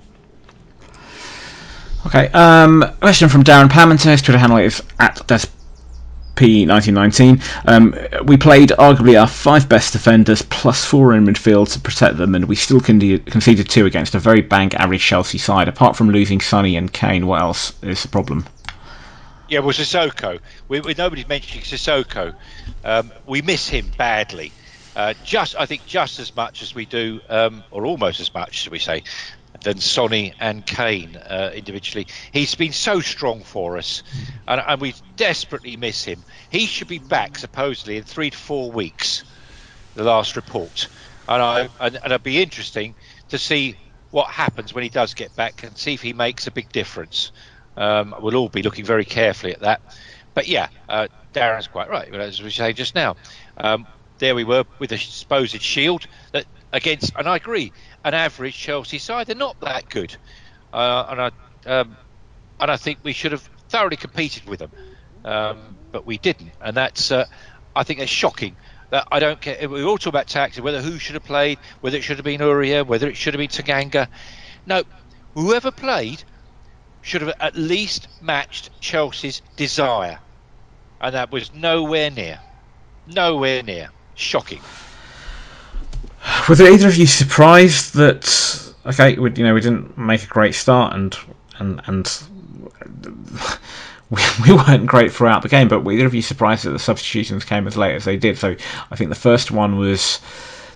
Okay. Um, question from Darren Pammenter. His Twitter handle is at P1919. Um, we played arguably our five best defenders plus four in midfield to protect them, and we still conceded two against a very bang average Chelsea side. Apart from losing Sonny and Kane, what else is the problem? Yeah, well, Sissoko. We, we, nobody's mentioning Sissoko. Um, we miss him badly. Uh, just, I think, just as much as we do, um, or almost as much, should we say, than Sonny and Kane uh, individually. He's been so strong for us, and, and, we desperately miss him. He should be back supposedly in three to four weeks. The last report, and I and, and it'd be interesting to see what happens when he does get back and see if he makes a big difference. Um, we'll all be looking very carefully at that. But yeah, uh, Darren's quite right. As we say just now, um, there we were with a supposed shield that against, and I agree, an average Chelsea side. They're not that good, uh, and I um, and I think we should have thoroughly competed with them, um, but we didn't, and that's uh, I think it's shocking. That I don't care. We all talk about tactics, whether who should have played, whether it should have been Aurier, whether it should have been Tanganga. No, whoever played should have at least matched Chelsea's desire, and that was nowhere near, nowhere near. Shocking. Were either of you surprised that okay, we, you know, we didn't make a great start and and and we, we weren't great throughout the game, but were either of you surprised that the substitutions came as late as they did? So I think the first one was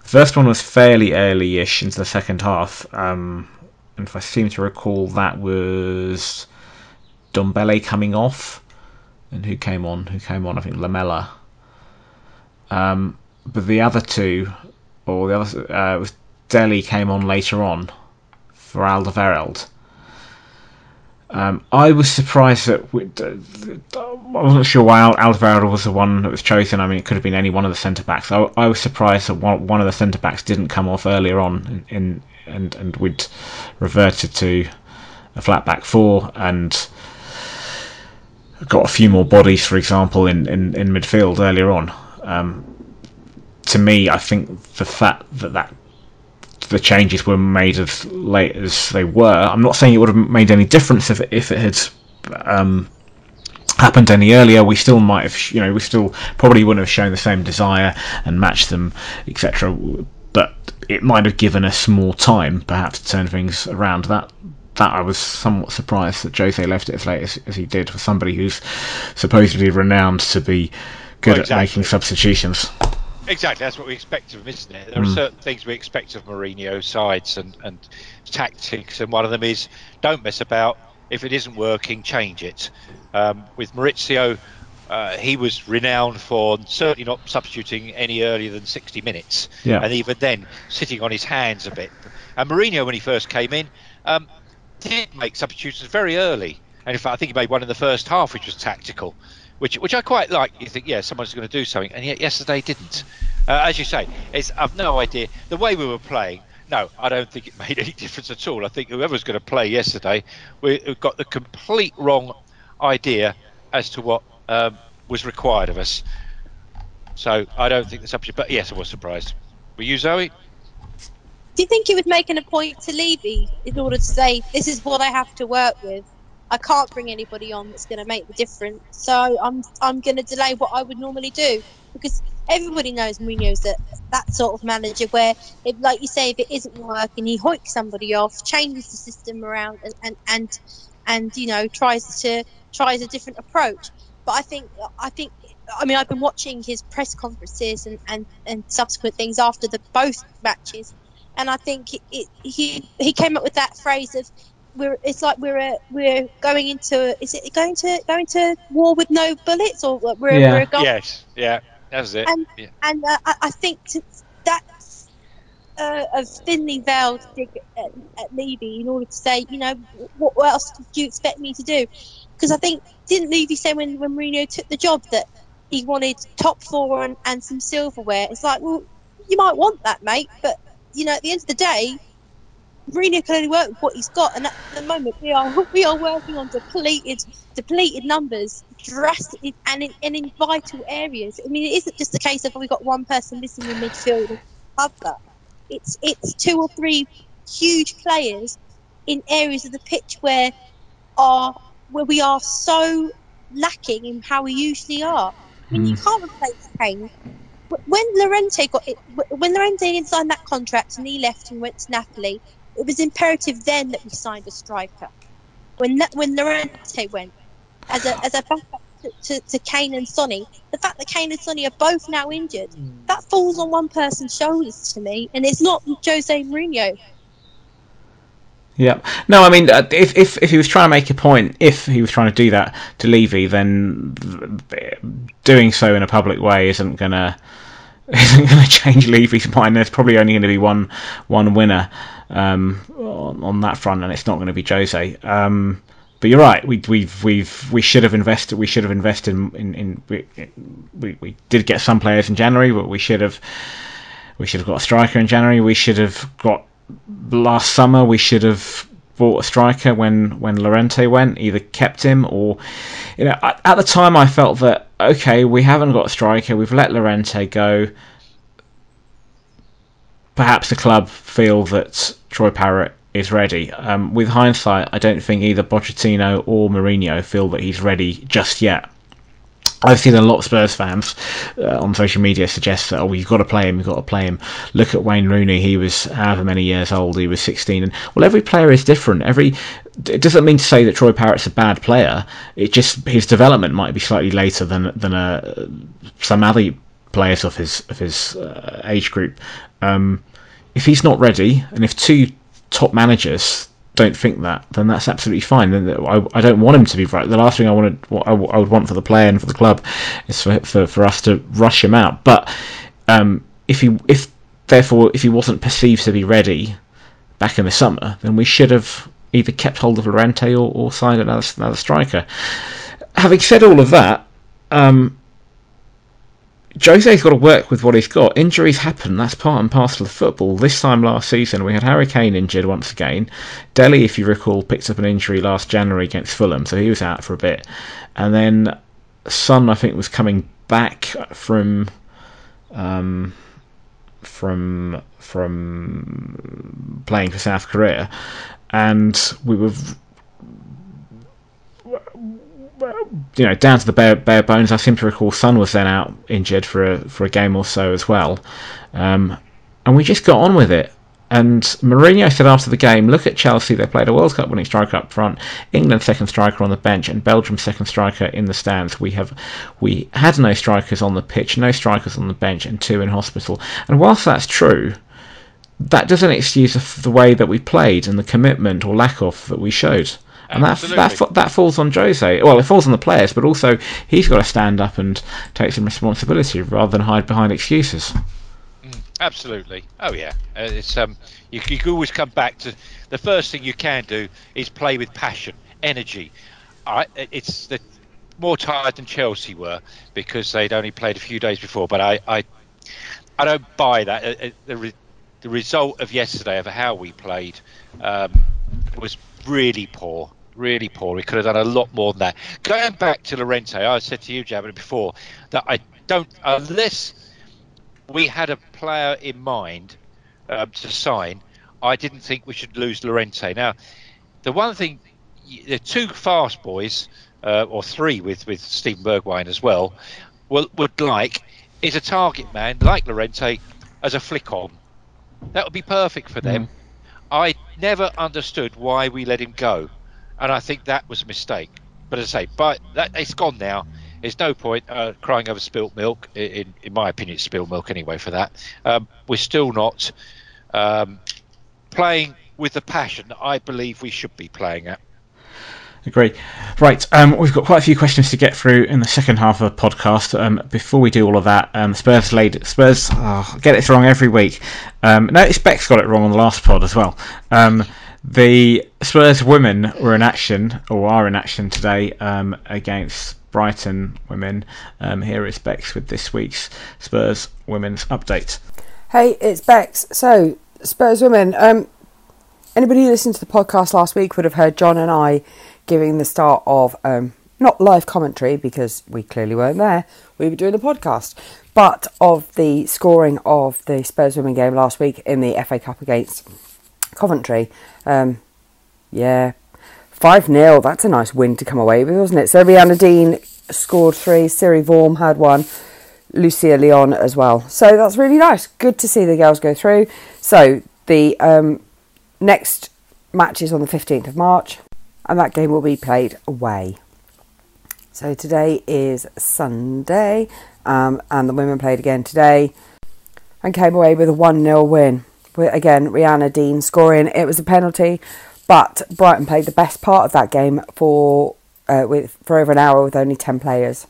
the first one was fairly early-ish into the second half. Um, and if I seem to recall, that was Ndombele coming off, and who came on? Who came on? I think Lamela. Um, but the other two or the other uh, was Dele came on later on for Alderweireld. Um, I was surprised that we, I wasn't sure why Alderweireld was the one that was chosen. I mean, it could have been any one of the centre backs. I, I, was surprised that one, one of the centre backs didn't come off earlier on, in, in, and and we'd reverted to a flat back four and got a few more bodies, for example, in, in, in midfield earlier on. Um, to me, I think the fact that that the changes were made as late as they were. I'm not saying it would have made any difference if it, if it had um, happened any earlier. We still might have, you know, we still probably wouldn't have shown the same desire and matched them, etc. But it might have given us more time, perhaps, to turn things around. That that I was somewhat surprised that Jose left it as late as, as he did for somebody who's supposedly renowned to be good well, exactly. at making substitutions. Exactly, that's what we expect of him, isn't it? There mm. are hmm. certain things we expect of Mourinho sides and, and tactics, and one of them is don't mess about. If it isn't working, change it. Um, with Maurizio, uh, he was renowned for certainly not substituting any earlier than 60 minutes, yeah. and even then sitting on his hands a bit. And Mourinho, when he first came in, um, did make substitutions very early, and in fact, I think he made one in the first half, which was tactical which which I quite like. You think, yeah, someone's going to do something, and yet yesterday didn't. Uh, as you say, it's I've no idea the way we were playing. No, I don't think it made any difference at all. I think whoever's going to play yesterday, we, have got the complete wrong idea as to what um, was required of us. So I don't think the subject. But yes, I was surprised. Were you, Zoe? Do you think he was making a point to Levy in order to say this is what I have to work with? I can't bring anybody on that's going to make the difference. So I'm I'm going to delay what I would normally do because everybody knows Mourinho's that that sort of manager where, if, like you say, if it isn't working, he hoiks somebody off, changes the system around, and and and, and you know tries to tries a different approach. But I think I think I mean I've been watching his press conferences and and, and subsequent things after the both matches, and I think it, it, he he came up with that phrase of we're it's like we're a, we're going into is it going to going to war with no bullets or we're, yeah. we're going yes. Yeah. That's it. And, yeah. and uh, I, I, think that's uh, a thinly veiled dig at, at Levy in order to say you know what, what else do you expect me to do? Because I think didn't Levy say when when Mourinho took the job that he wanted top four and, and some silverware? It's like well you might want that mate but you know at the end of the day Mourinho can only work with what he's got, and at the moment we are we are working on depleted depleted numbers, drastic and in, and in vital areas. I mean, it isn't just the case of we've got one person missing in midfield and cover. It's it's two or three huge players in areas of the pitch where are where we are so lacking in how we usually are. I mean, you hmm. can't replace Kane. When Llorente got it, wh- when Llorente signed that contract and he left and went to Napoli, it was imperative then that we signed a striker. When Na- when Llorente went as a as a backup to, to, to Kane and Sonny, the fact that Kane and Sonny are both now injured, that falls on one person's shoulders to me, and it's not Jose Mourinho. Yeah. No, I mean, uh, if, if if he was trying to make a point, if he was trying to do that to Levy, then th- doing so in a public way isn't gonna isn't gonna change Levy's mind. There's probably only going to be one one winner um, on, on that front, and it's not going to be Jose. Um, but you're right. We we've we've we should have invested. We should have invested in in. in we, we we did get some players in January, but we should have we should have got a striker in January. We should have got last summer we should have bought a striker when when Llorente went, either kept him or you know at, the time I felt that okay we haven't got a striker, we've let Llorente go. Perhaps the club feel that Troy Parrott is ready. Um, with hindsight, I don't think either Pochettino or Mourinho feel that he's ready just yet. I've seen a lot of Spurs fans uh, on social media suggest that oh you've got to play him, you've got to play him. Look at Wayne Rooney; he was however many years old, he was 16. And well, every player is different. Every it doesn't mean to say that Troy Parrott's a bad player. It just his development might be slightly later than than uh, some other players of his of his uh, age group. Um, if he's not ready, and if two top managers don't think that, then that's absolutely fine. Then I, I don't want him to be right. The last thing I wanted, what I, would want for the player and for the club, is for for, for us to rush him out. But um, if he if therefore if he wasn't perceived to be ready back in the summer, then we should have either kept hold of Llorente or, or signed another another striker. Having said all of that, um, Jose's got to work with what he's got. Injuries happen. That's part and parcel of football. This time last season, we had Harry Kane injured once again. Dele, if you recall, picked up an injury last January against Fulham, so he was out for a bit. And then Son, I think, was coming back from um, from from playing for South Korea, and we were you know, down to the bare, bare bones. I seem to recall Son was then out injured for a for a game or so as well, um, and we just got on with it. And Mourinho said after the game, "Look at Chelsea. They played a World Cup winning striker up front, England second striker on the bench, and Belgium second striker in the stands. We have we had no strikers on the pitch, no strikers on the bench, and two in hospital. And whilst that's true." That doesn't excuse the way that we played and the commitment or lack of that we showed and that, that that falls on Jose. Well, it falls on the players, but also he's got to stand up and take some responsibility rather than hide behind excuses. Absolutely. Oh yeah. Uh, it's um. You, you can always come back to the first thing you can do is play with passion, energy. It- It's the more tired than Chelsea were because they'd only played a few days before. But I I, I don't buy that. Uh, uh, The re, the result of yesterday of how we played um, was really poor. Really poor. We could have done a lot more than that. Going back to Llorente, I said to you, Jabbin, before that I don't unless we had a player in mind um, to sign, I didn't think we should lose Llorente. Now, the one thing, the two fast boys, uh, or three with, with Steven Bergwijn as well, will, would like is a target man like Llorente as a flick on. That would be perfect for them. I never understood why we let him go, and I think that was a mistake. But as I say, but that it's gone now. There's no point uh, crying over spilt milk. In, in my opinion, it's spilt milk anyway. For that, um, we're still not um, playing with the passion that I believe we should be playing at. Agree. Right, um, we've got quite a few questions to get through in the second half of the podcast. Um, before we do all of that, um, Spurs laid Spurs oh, get it wrong every week. Um, notice Beck's got it wrong on the last pod as well. The Spurs women were in action, or are in action today, um, against Brighton women. Um, here is Bex with this week's Spurs women's update. Hey, it's Bex. So, Spurs women. Um, anybody who listened to the podcast last week would have heard John and I giving the start of um, not live commentary because we clearly weren't there. We were doing the podcast, but of the scoring of the Spurs women game last week in the FA Cup against Coventry. Um, yeah, 5 0. That's a nice win to come away with, wasn't it? So Rianna Dean scored three, Siri Worm had one, Lucia Leon as well. So that's really nice. Good to see the girls go through. So the um, next match is on the 15th of March, and that game will be played away. So today is Sunday, um, and the women played again today and came away with a 1 0 win. Again, Rianna Dean scoring. It was a penalty, but Brighton played the best part of that game for uh, with for over an hour with only 10 players.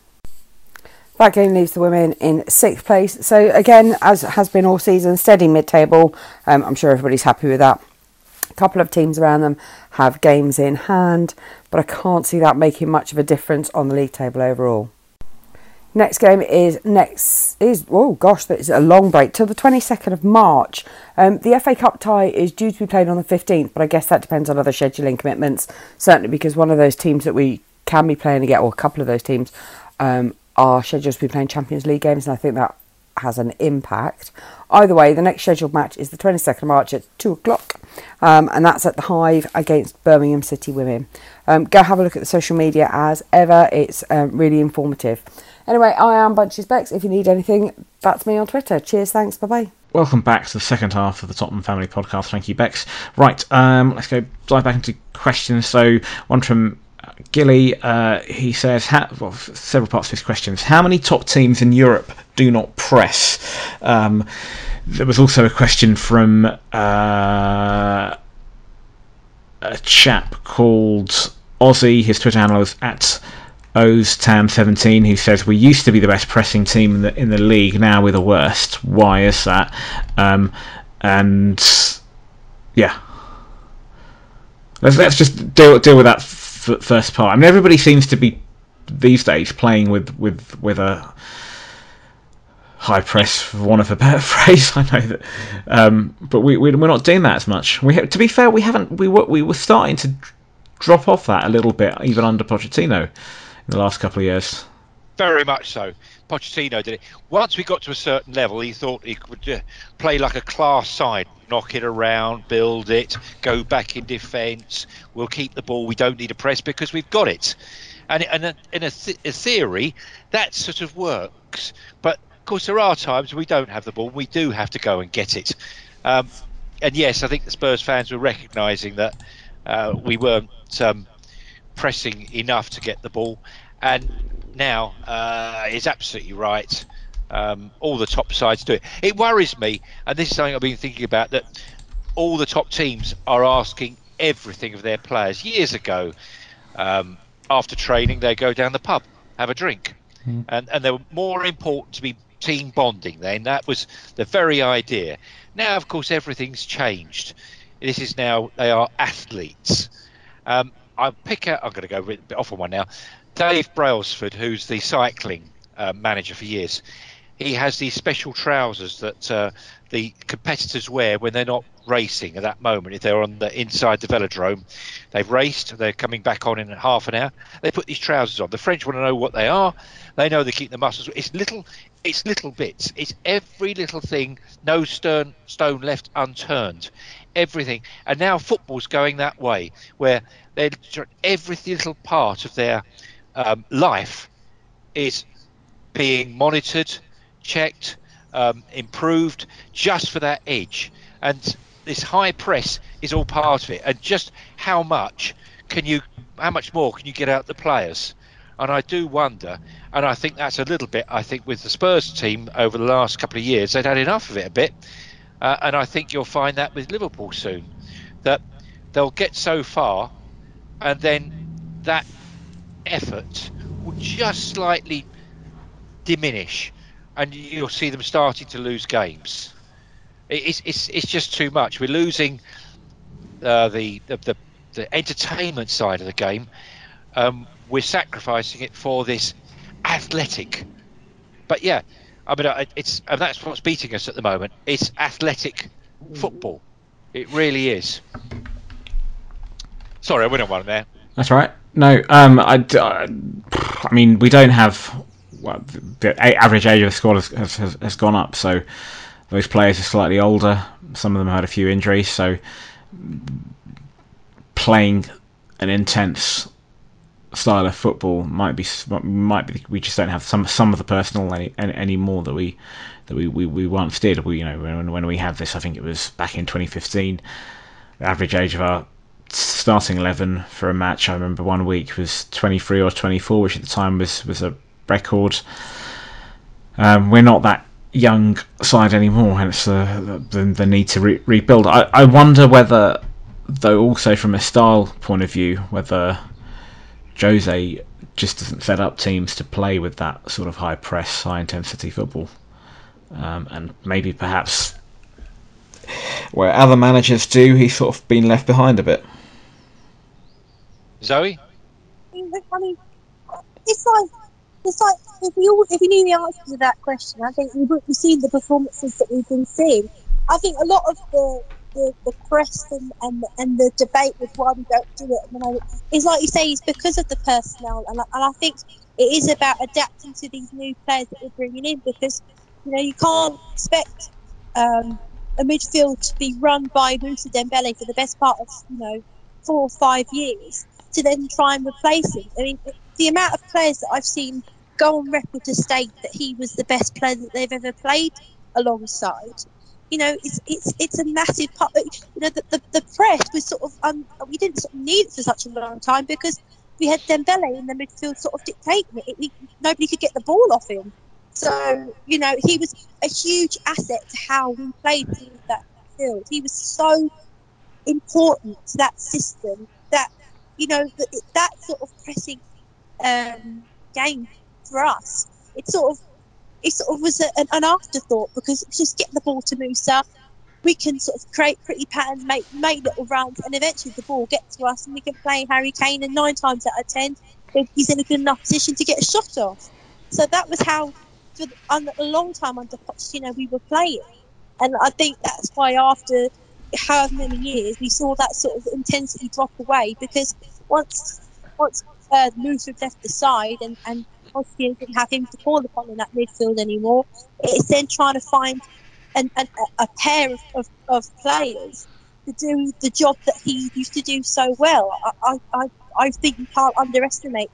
That game leaves the women in sixth place. So, again, as has been all season, steady mid table. Um, I'm sure everybody's happy with that. A couple of teams around them have games in hand, but I can't see that making much of a difference on the league table overall. Next game is next is oh gosh, that's a long break till the twenty second of March. Um, the FA Cup tie is due to be played on the fifteenth, but I guess that depends on other scheduling commitments. Certainly, because one of those teams that we can be playing again, or a couple of those teams, um, are scheduled to be playing Champions League games, and I think that has an impact. Either way, the next scheduled match is the 22nd of March at 2 o'clock, um, and that's at the Hive against Birmingham City Women. Um, go have a look at the social media as ever, it's um, really informative. Anyway, I am Bunches Bex. If you need anything, that's me on Twitter. Cheers, thanks, bye bye. Welcome back to the second half of the Tottenham Family Podcast. Thank you, Bex. Right, um, let's go dive back into questions. So, one from Gilly, uh, he says, well, several parts of his questions. How many top teams in Europe do not press? Um, there was also a question from uh, a chap called Aussie. His Twitter handle is at Oztam17, who says we used to be the best pressing team in the in the league. Now we're the worst. Why is that? Um, and yeah, let's let's just deal deal with that f- first part. I mean, everybody seems to be these days playing with with with a high press, for of a better phrase. I know that, um, but we, we we're not doing that as much. We to be fair, we haven't. We were we were starting to drop off that a little bit, even under Pochettino in the last couple of years. Very much so. Pochettino did it. Once we got to a certain level, he thought he could uh, play like a class side, knock it around, build it, go back in defence. We'll keep the ball. We don't need a press because we've got it. And, and in a, th- a theory, that sort of works. But of course, there are times we don't have the ball. We do have to go and get it. Um, and yes, I think the Spurs fans were recognising that uh, we weren't um, pressing enough to get the ball. And now uh, is absolutely right. Um, all the top sides do it. It worries me, and this is something I've been thinking about that all the top teams are asking everything of their players. Years ago, um, after training, they go down the pub, have a drink, mm. and and they were more important to be team bonding. Then that was the very idea. Now, of course, everything's changed. This is now they are athletes. Um, I pick out. I'm going to go a bit off on one now. Dave Brailsford, who's the cycling uh, manager for years, he has these special trousers that uh, the competitors wear when they're not racing at that moment. If they're on the inside the velodrome, they've raced, they're coming back on in half an hour. They put these trousers on. The French want to know what they are. They know they keep the muscles. It's little, it's little bits. It's every little thing. No stone stone left unturned. Everything. And now football's going that way, where every little part of their um, life is being monitored, checked, um, improved just for that edge. And this high press is all part of it. And just how much can you, how much more can you get out the players? And I do wonder, and I think that's a little bit, I think with the Spurs team over the last couple of years, they'd had enough of it a bit. Uh, and I think you'll find that with Liverpool soon, that they'll get so far and then that effort will just slightly diminish, and you'll see them starting to lose games. It's it's it's just too much. We're losing uh, the, the, the the entertainment side of the game. Um, we're sacrificing it for this athletic. But yeah, I mean, it's and that's what's beating us at the moment. It's athletic football. It really is. Sorry, I went on one there. That's right. No, um, I, uh, I mean, we don't have. Well, the average age of the squad has, has, has gone up, so those players are slightly older. Some of them had a few injuries, so playing an intense style of football might be might be we just don't have some some of the personal any, any more that we that we, we, we once did. We you know when when we had this, I think it was back in 2015. The average age of our starting 11 for a match, I remember one week was 23 or 24, which at the time was was a record. Um, we're not that young side anymore, hence the the, the need to re- rebuild. I, I wonder whether, though, also from a style point of view, whether Jose just doesn't set up teams to play with that sort of high press, high intensity football, um, and maybe perhaps where other managers do, he's sort of been left behind a bit. Zoe, I mean, it's like it's like if you all if we knew the answer to that question, I think we would have seen the performances that we've been seeing. I think a lot of the the, the press and, and and the debate with why we don't do it at the moment is like you say it's because of the personnel and, and I think it is about adapting to these new players that we're bringing in because you know you can't expect um, a midfield to be run by Moussa Dembele for the best part of you know four or five years to then try and replace him. I mean, the amount of players that I've seen go on record to state that he was the best player that they've ever played alongside. You know, it's it's it's a massive part. You know, the, the, the press was sort of um, we didn't sort of need it for such a long time because we had Dembele in the midfield sort of dictating it. it nobody could get the ball off him. So you know, he was a huge asset to how we played that field. He was so important to that system that you know that, that sort of pressing um, game for us. It sort of it sort of was a, an, an afterthought because just get the ball to Moussa. We can sort of create pretty patterns, make make little rounds, and eventually the ball gets to us, and we can play Harry Kane. And nine times out of ten, he's in a good enough position to get a shot off. So that was how, for a long time under Pochettino, we were playing, and I think that's why after however many years we saw that sort of intensity drop away because once once uh, Luther left the side and and Pochettino didn't have him to call upon in that midfield anymore. It's then trying to find an, an, a pair of, of, of, players to do the job that he used to do so well. I, I, I think you can't underestimate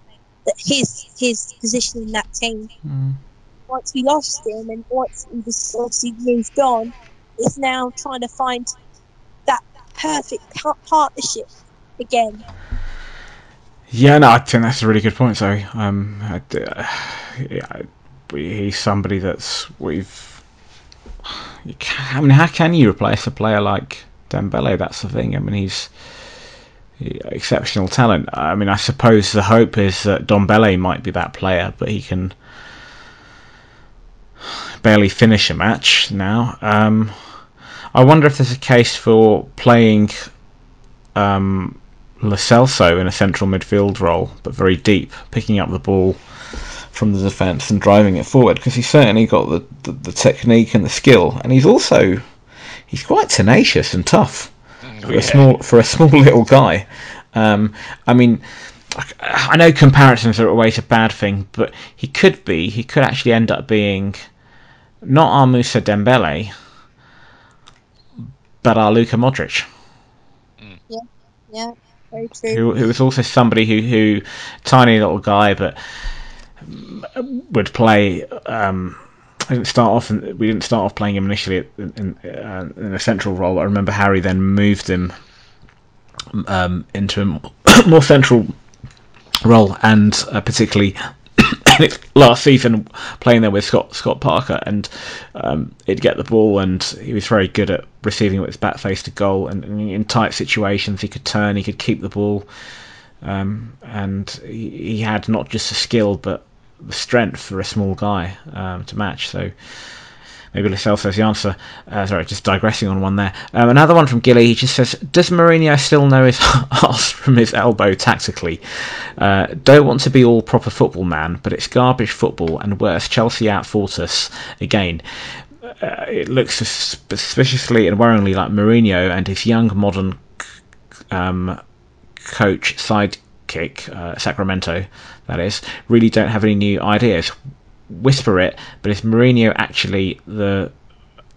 that his his position in that team. Mm. Once we lost him and once he was obviously moved on, is now trying to find that perfect partnership again. Yeah, no, I think that's a really good point. So, um, I, uh, yeah, he's somebody that's we've. I mean, how can you replace a player like Dembele? That's the thing. I mean, he's exceptional talent. I mean, I suppose the hope is that Ndombele might be that player, but he can barely finish a match now. Um, I wonder if there's a case for playing um, Lo Celso in a central midfield role, but very deep, picking up the ball from the defence and driving it forward because he's certainly got the, the, the, technique and the skill, and he's also he's quite tenacious and tough mm, for yeah. a small for a small little guy. Um, I mean, I know comparisons are always a bad thing, but he could be he could actually end up being not our Moussa Dembele, but our Luka Modric. Yeah, yeah. Who, who was also somebody who, who tiny little guy, but would play. Um, I didn't start off. We didn't start off playing him initially in, in, uh, in a central role. I remember Harry then moved him um, into a more central role, and uh, particularly last season playing there with Scott Scott Parker, and um, he'd get the ball, and he was very good at receiving it with his back face to goal, and, in tight situations he could turn, he could keep the ball, um, and he, he, had not just the skill but the strength for a small guy um, to match. So maybe Lo Celso the answer. Uh, sorry, just digressing on one there. Um, another one from Gilly. He just says, "Does Mourinho still know his ass from his elbow tactically? Uh, don't want to be all proper football man, but it's garbage football and worse. Chelsea outfought us again." Uh, it looks suspiciously and worryingly like Mourinho and his young modern um, coach sidekick, uh, Sacramento, that is, really don't have any new ideas whisper it, but is Mourinho actually the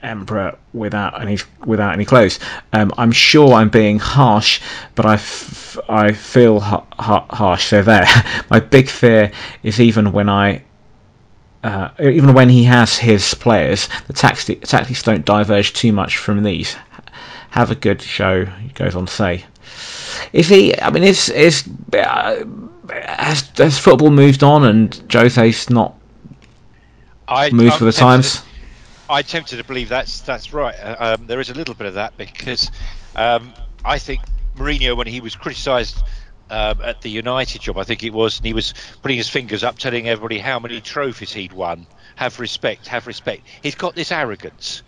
emperor without any without any clothes. Um, I'm sure I'm being harsh, but I, f- I feel ha- ha- harsh. So there. My big fear is even when I. Uh, even when he has his players, the tacti- tactics don't diverge too much from these. Have a good show, he goes on to say. Is he? I mean, is is uh, has, has football moved on and Jose's not I, I'm with the times? to- I'm tempted to believe that's that's right. Uh, Um, there is a little bit of that because um, I think Mourinho, when he was criticised um, at the United job, I think it was, and he was putting his fingers up, telling everybody how many trophies he'd won. Have respect, have respect. He's got this arrogance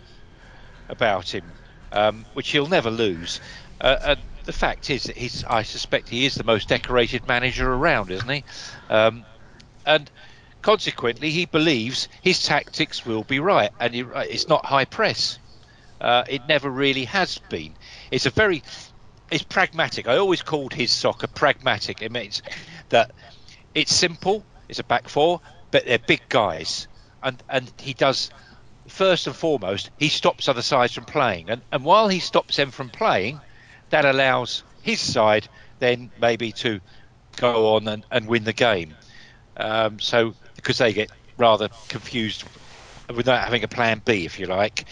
about him, um, which he'll never lose. Uh, and the fact is that he's, I suspect, he is the most decorated manager around, isn't he? Um, and consequently, he believes his tactics will be right, and it's not high press. Uh, it never really has been. It's a very, it's pragmatic. I always called his soccer pragmatic. It means that it's simple. It's a back four, but they're big guys, and and he does. First and foremost, he stops other sides from playing, and and while he stops them from playing, that allows his side then maybe to go on and, and win the game. Um, so because they get rather confused without having a plan B, if you like.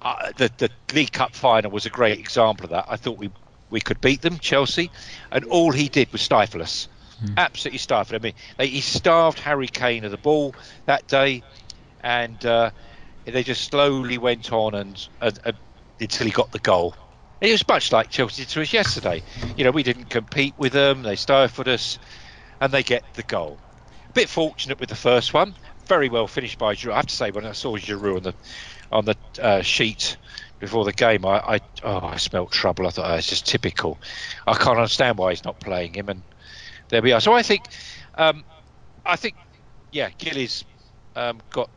Uh, the the League Cup final was a great example of that. I thought we we could beat them, Chelsea, and all he did was stifle us. Absolutely stifle. I mean, they, he starved Harry Kane of the ball that day, and uh, they just slowly went on and, and, and until he got the goal. It was much like Chelsea to us yesterday. You know, we didn't compete with them; they stifled us, and they get the goal. Bit fortunate with the first one. Very well finished by Giroud. I have to say, when I saw Giroud on the on the uh, sheet before the game, I, I oh I smelt trouble. I thought oh, it's just typical. I can't understand why he's not playing him, and there we are. So I think, um, I think, yeah, Gilly's um, got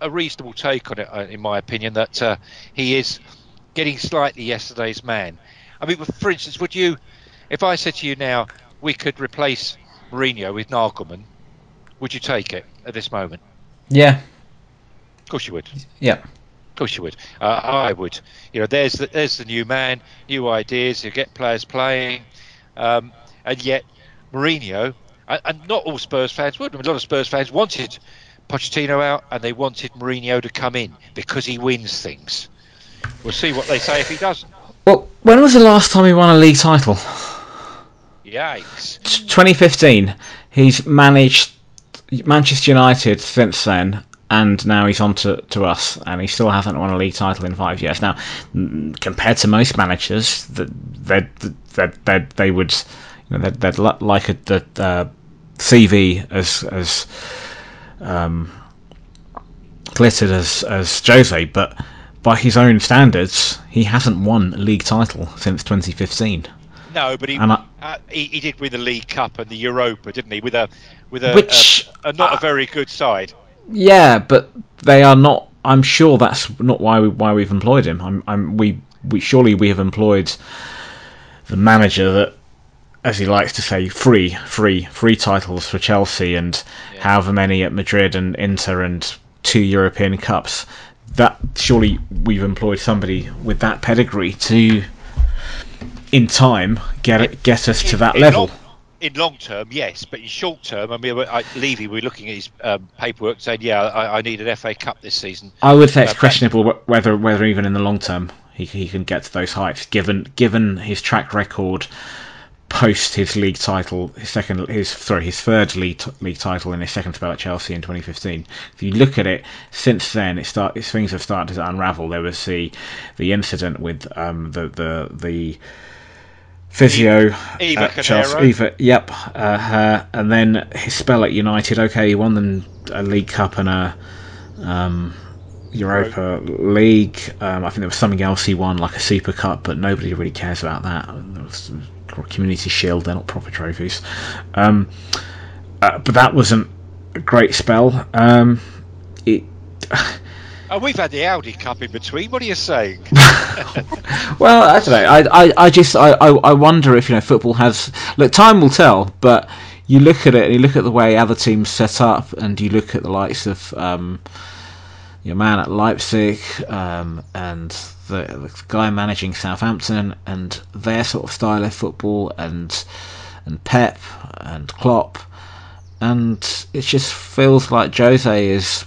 a reasonable take on it, uh, in my opinion, that uh, he is getting slightly yesterday's man. I mean, for instance, would you, if I said to you now, we could replace Mourinho with Nagelsmann, would you take it at this moment? Yeah, Of course you would. yeah. Of course you would. Uh, I would. You know, there's the, there's the new man, new ideas. You get players playing, um, and yet Mourinho, and, and not all Spurs fans would. A lot of Spurs fans wanted Pochettino out, and they wanted Mourinho to come in because he wins things. We'll see what they say if he doesn't. Well, when was the last time he won a league title? Yikes! 2015. He's managed Manchester United since then, and now he's on to, to us, and he still hasn't won a league title in five years. Now, compared to most managers, that they they they they would you know they'd, they'd like a the uh, CV as as um, glittered as as Jose, but by his own standards, he hasn't won a league title since 2015. No, but he, I- uh, he he did win the League Cup and the Europa, didn't he? With a with a, Which- a, a not a very good side. Yeah, but they are not. I'm sure that's not why we, why we've employed him. I'm, I'm we we surely we have employed the manager that, as he likes to say, free free free titles for Chelsea and however many at Madrid and Inter and two European Cups. That surely we've employed somebody with that pedigree to, in time, get it get us to that level. In long term, yes, but in short term, I mean, I, Levy, we're looking at his um, paperwork saying, yeah, I, I need an FA Cup this season. I would say it's Uh, questionable whether whether even in the long term he he can get to those heights, given given his track record post his league title, his second his sorry his third league t- league title in his second spell at Chelsea in 2015. If you look at it since then, it start things have started to unravel. There was the the incident with um, the the the physio Eva at Chelsea. Eva, yep, uh, her, and then his spell at United. Okay, he won them a League Cup and a um, Europa League. Um, I think there was something else he won, like a Super Cup, but nobody really cares about that. Community Shield. They're not proper trophies. Um, uh, but that wasn't a great spell. Um, it, Oh, we've had the Audi Cup in between. What are you saying? well, I don't know. I, I, I just I, I wonder if you know football has look. Time will tell, but you look at it and you look at the way other teams set up, and you look at the likes of um, your man at Leipzig um, and the, the guy managing Southampton and their sort of style of football and and Pep and Klopp and it just feels like Jose is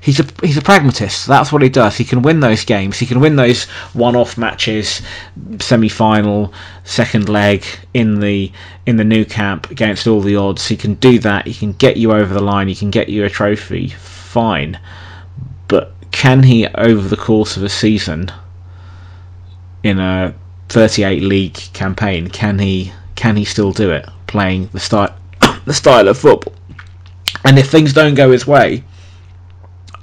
he's a he's a pragmatist. That's what he does. He can win those games. He can win those one-off matches, semi-final, second leg in the in the Nou Camp against all the odds. He can do that. He can get you over the line. He can get you a trophy. Fine, but can he over the course of a season in a 38 league campaign? Can he can he still do it playing the style the style of football? And if things don't go his way,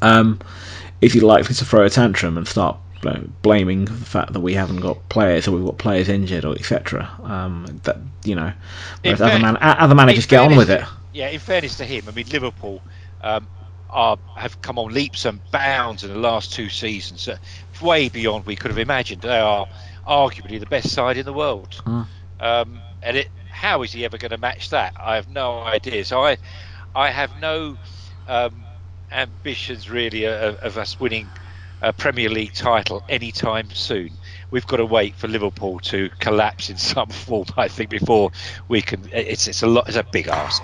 um, is he likely to throw a tantrum and start blaming the fact that we haven't got players or we've got players injured or etc. Um, that you know, whereas other, man, other managers get on with it. Yeah, in fairness to him, I mean Liverpool um, are have come on leaps and bounds in the last two seasons, uh, way beyond we could have imagined. They are arguably the best side in the world, mm. um, and it. How is he ever going to match that? I have no idea. So I, I have no um, ambitions really of, of us winning a Premier League title anytime soon. We've got to wait for Liverpool to collapse in some form, I think, before we can. It's it's a lot. It's a big ask.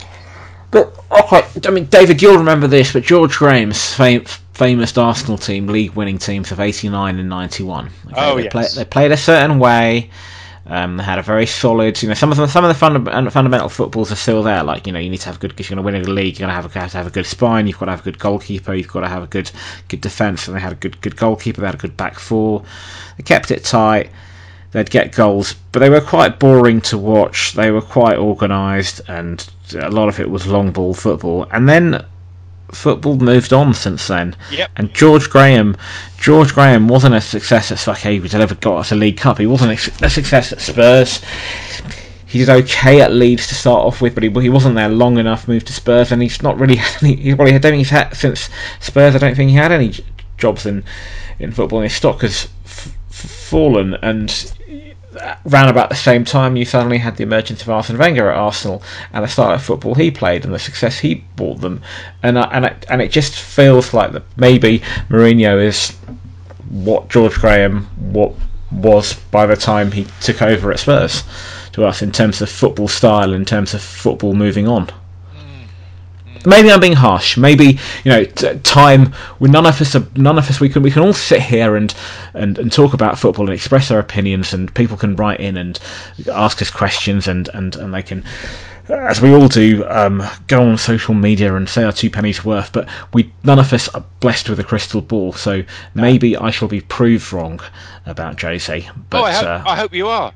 But okay, I mean, David, you'll remember this, but George Graham's fam- famous Arsenal team, league-winning teams of '89 and '91. Okay, oh they yes. Play, they played a certain way. Um, they had a very solid, you know, some of the some of the funda- fundamental footballs are still there. Like, you know, you need to have good. If you're going to win a league, you're going to have, have to have a good spine. You've got to have a good goalkeeper. You've got to have a good good defense. And they had a good good goalkeeper. They had a good back four. They kept it tight. They'd get goals, but they were quite boring to watch. They were quite organised, and a lot of it was long ball football. And then football moved on since then. Yep. And George Graham, George Graham wasn't a success at Fuck He never got us a League Cup. He wasn't a success at Spurs. He did okay at Leeds to start off with, but he, he wasn't there long enough. Moved to Spurs, and he's not really had any. He, well, I don't think he's had since Spurs. I don't think he had any jobs in in football. And his stock has f- fallen, and Around about the same time, you suddenly had the emergence of Arsene Wenger at Arsenal and the style of football he played and the success he brought them, and uh, and it, and it just feels like that maybe Mourinho is what George Graham what was by the time he took over at Spurs to us in terms of football style, in terms of football moving on maybe I'm being harsh. Maybe you know, t- time. We none of us, are, none of us, we can we can all sit here and, and and talk about football and express our opinions, and people can write in and ask us questions, and and and they can. As we all do, um, go on social media and say our two pennies worth, but we none of us are blessed with a crystal ball, so maybe I shall be proved wrong about Jose. But oh, I hope, uh, I hope you are.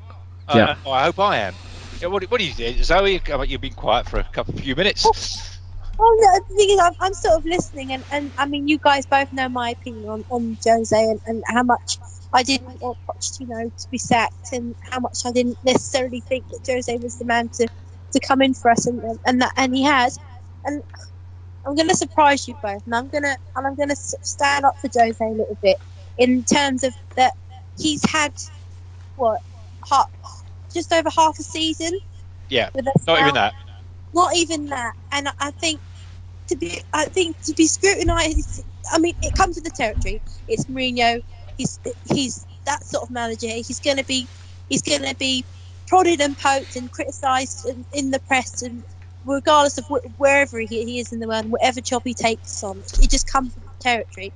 Yeah. Uh, I hope I am. Yeah, what, what do you think, Zoe? You've been quiet for a couple, few minutes. Oh, well, the thing is, I'm, I'm sort of listening, and, and I mean, you guys both know my opinion on, on Jose and, and how much I didn't want Pochettino to be sacked, and how much I didn't necessarily think that Jose was the man to, to come in for us, and, and that and he has. And I'm going to surprise you both, and I'm going to and I'm going to stand up for Jose a little bit in terms of that he's had what half, just over half a season. Yeah, not even that not even that. And I think to be, I think to be scrutinised. I mean, it comes with the territory. It's Mourinho. He's he's that sort of manager. He's going to be he's going to be prodded and poked and criticised in, in, the press and regardless of wh- wherever he, he, is in the world, whatever job he takes on, it just comes with the territory.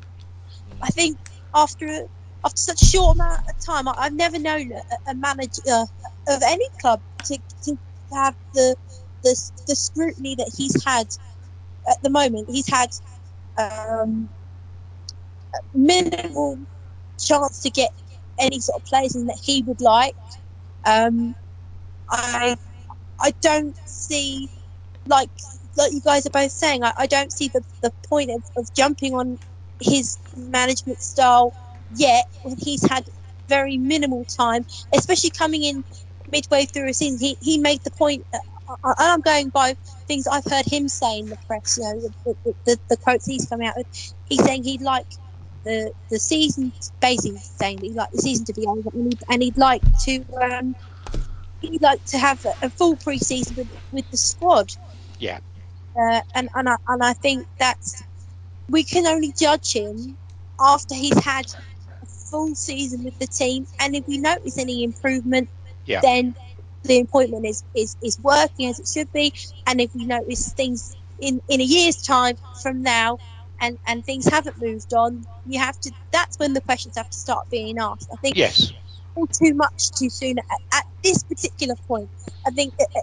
I think after after such a short amount of time, I, have never known a, a manager of any club to, to have the the, the scrutiny that he's had at the moment. He's had um, minimal chance to get any sort of players in that he would like. Um, I I don't see like like you guys are both saying. I, I don't see the, the point of, of jumping on his management style yet when he's had very minimal time, especially coming in midway through a season. He, he made the point I, I'm going by things I've heard him say in the press. You know, the, the, the, the quotes he's coming out with. He's saying he'd like the the season, basically saying that he'd like the season to be over, and he'd, and he'd like to um, he'd like to have a, a full pre-season with, with the squad. Yeah. Uh, and and I, and I think that's we can only judge him after he's had a full season with the team, and if we notice any improvement, Yeah. then the appointment is, is is working as it should be. And if we notice things in in a year's time from now, and and things haven't moved on, you have to. That's when the questions have to start being asked. I think Yes. all too much too soon at, at this particular point. I think uh, uh,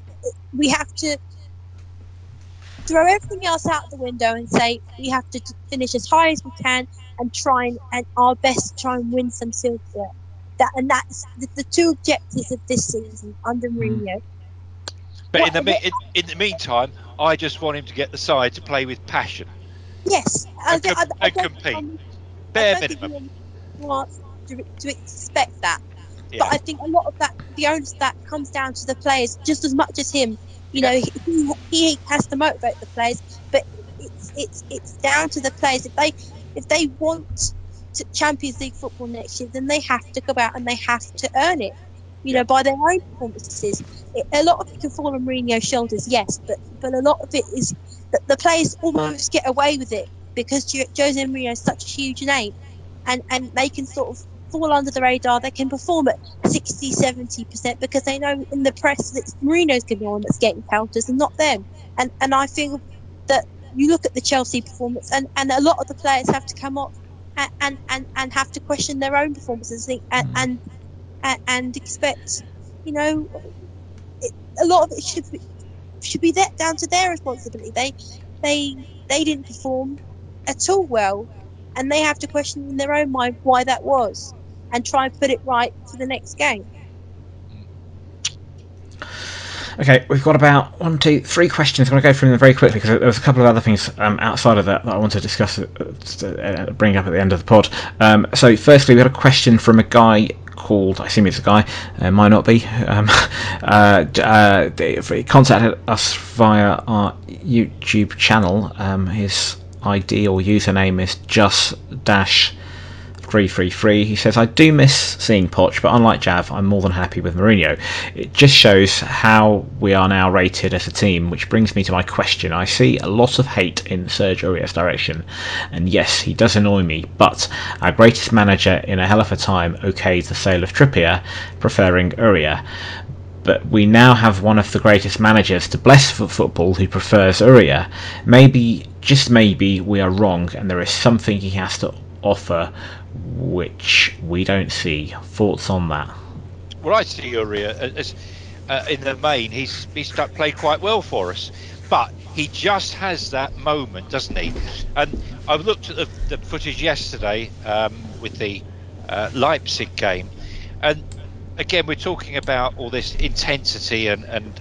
we have to throw everything else out the window and say we have to finish as high as we can and try and, and our best to try and win some silverware. That and that's the, the two objectives of this season under Mourinho. But in the me- in, in the meantime, I just want him to get the side to play with passion. Yes, I, And I, com- I and compete. um, Bare I minimum. to, to expect that. Yeah. But I think a lot of that, the onus that comes down to the players just as much as him. You know, he, he has to motivate the players, but it's it's it's down to the players. If they if they want Champions League football next year, then they have to go out and they have to earn it. You know, by their own performances. It, a lot of it can fall on Mourinho's shoulders, yes, but but a lot of it is that the players almost get away with it because Jose Mourinho is such a huge name, and and they can sort of fall under the radar. They can perform at 60, 70% because they know in the press that Mourinho's going to be the one that's getting counters and not them. And and I feel that you look at the Chelsea performance and, and a lot of the players have to come up and, and, and, have to question their own performances and and, and, and, and expect, you know, it, a lot of it should be should be that down to their responsibility. They they they didn't perform at all well, and they have to question in their own mind why that was, and try and put it right for the next game. Mm. Okay, we've got about one, two, three questions. I'm going to go through them very quickly because there was a couple of other things um, outside of that that I want to discuss, uh, uh, bring up at the end of the pod. Um, so, firstly, we had a question from a guy called, I assume it's a guy, uh, might not be, um, uh, uh, he contacted us via our YouTube channel. Um, his ID or username is just dash 333. He says, I do miss seeing Poch, but unlike Jav, I'm more than happy with Mourinho. It just shows how we are now rated as a team, which brings me to my question. I see a lot of hate in Sergio Aurier's direction, and yes, he does annoy me, but our greatest manager in a hell of a time okayed the sale of Trippier, preferring Aurier but we now have one of the greatest managers to bless for football who prefers Aurier. Maybe, just maybe, we are wrong and there is something he has to offer which we don't see. Thoughts on that? Well, I see Aurier as uh, in the main, he's he's played quite well for us, but he just has that moment, doesn't he? And I looked at the, the footage yesterday um, with the uh, Leipzig game, and again we're talking about all this intensity and and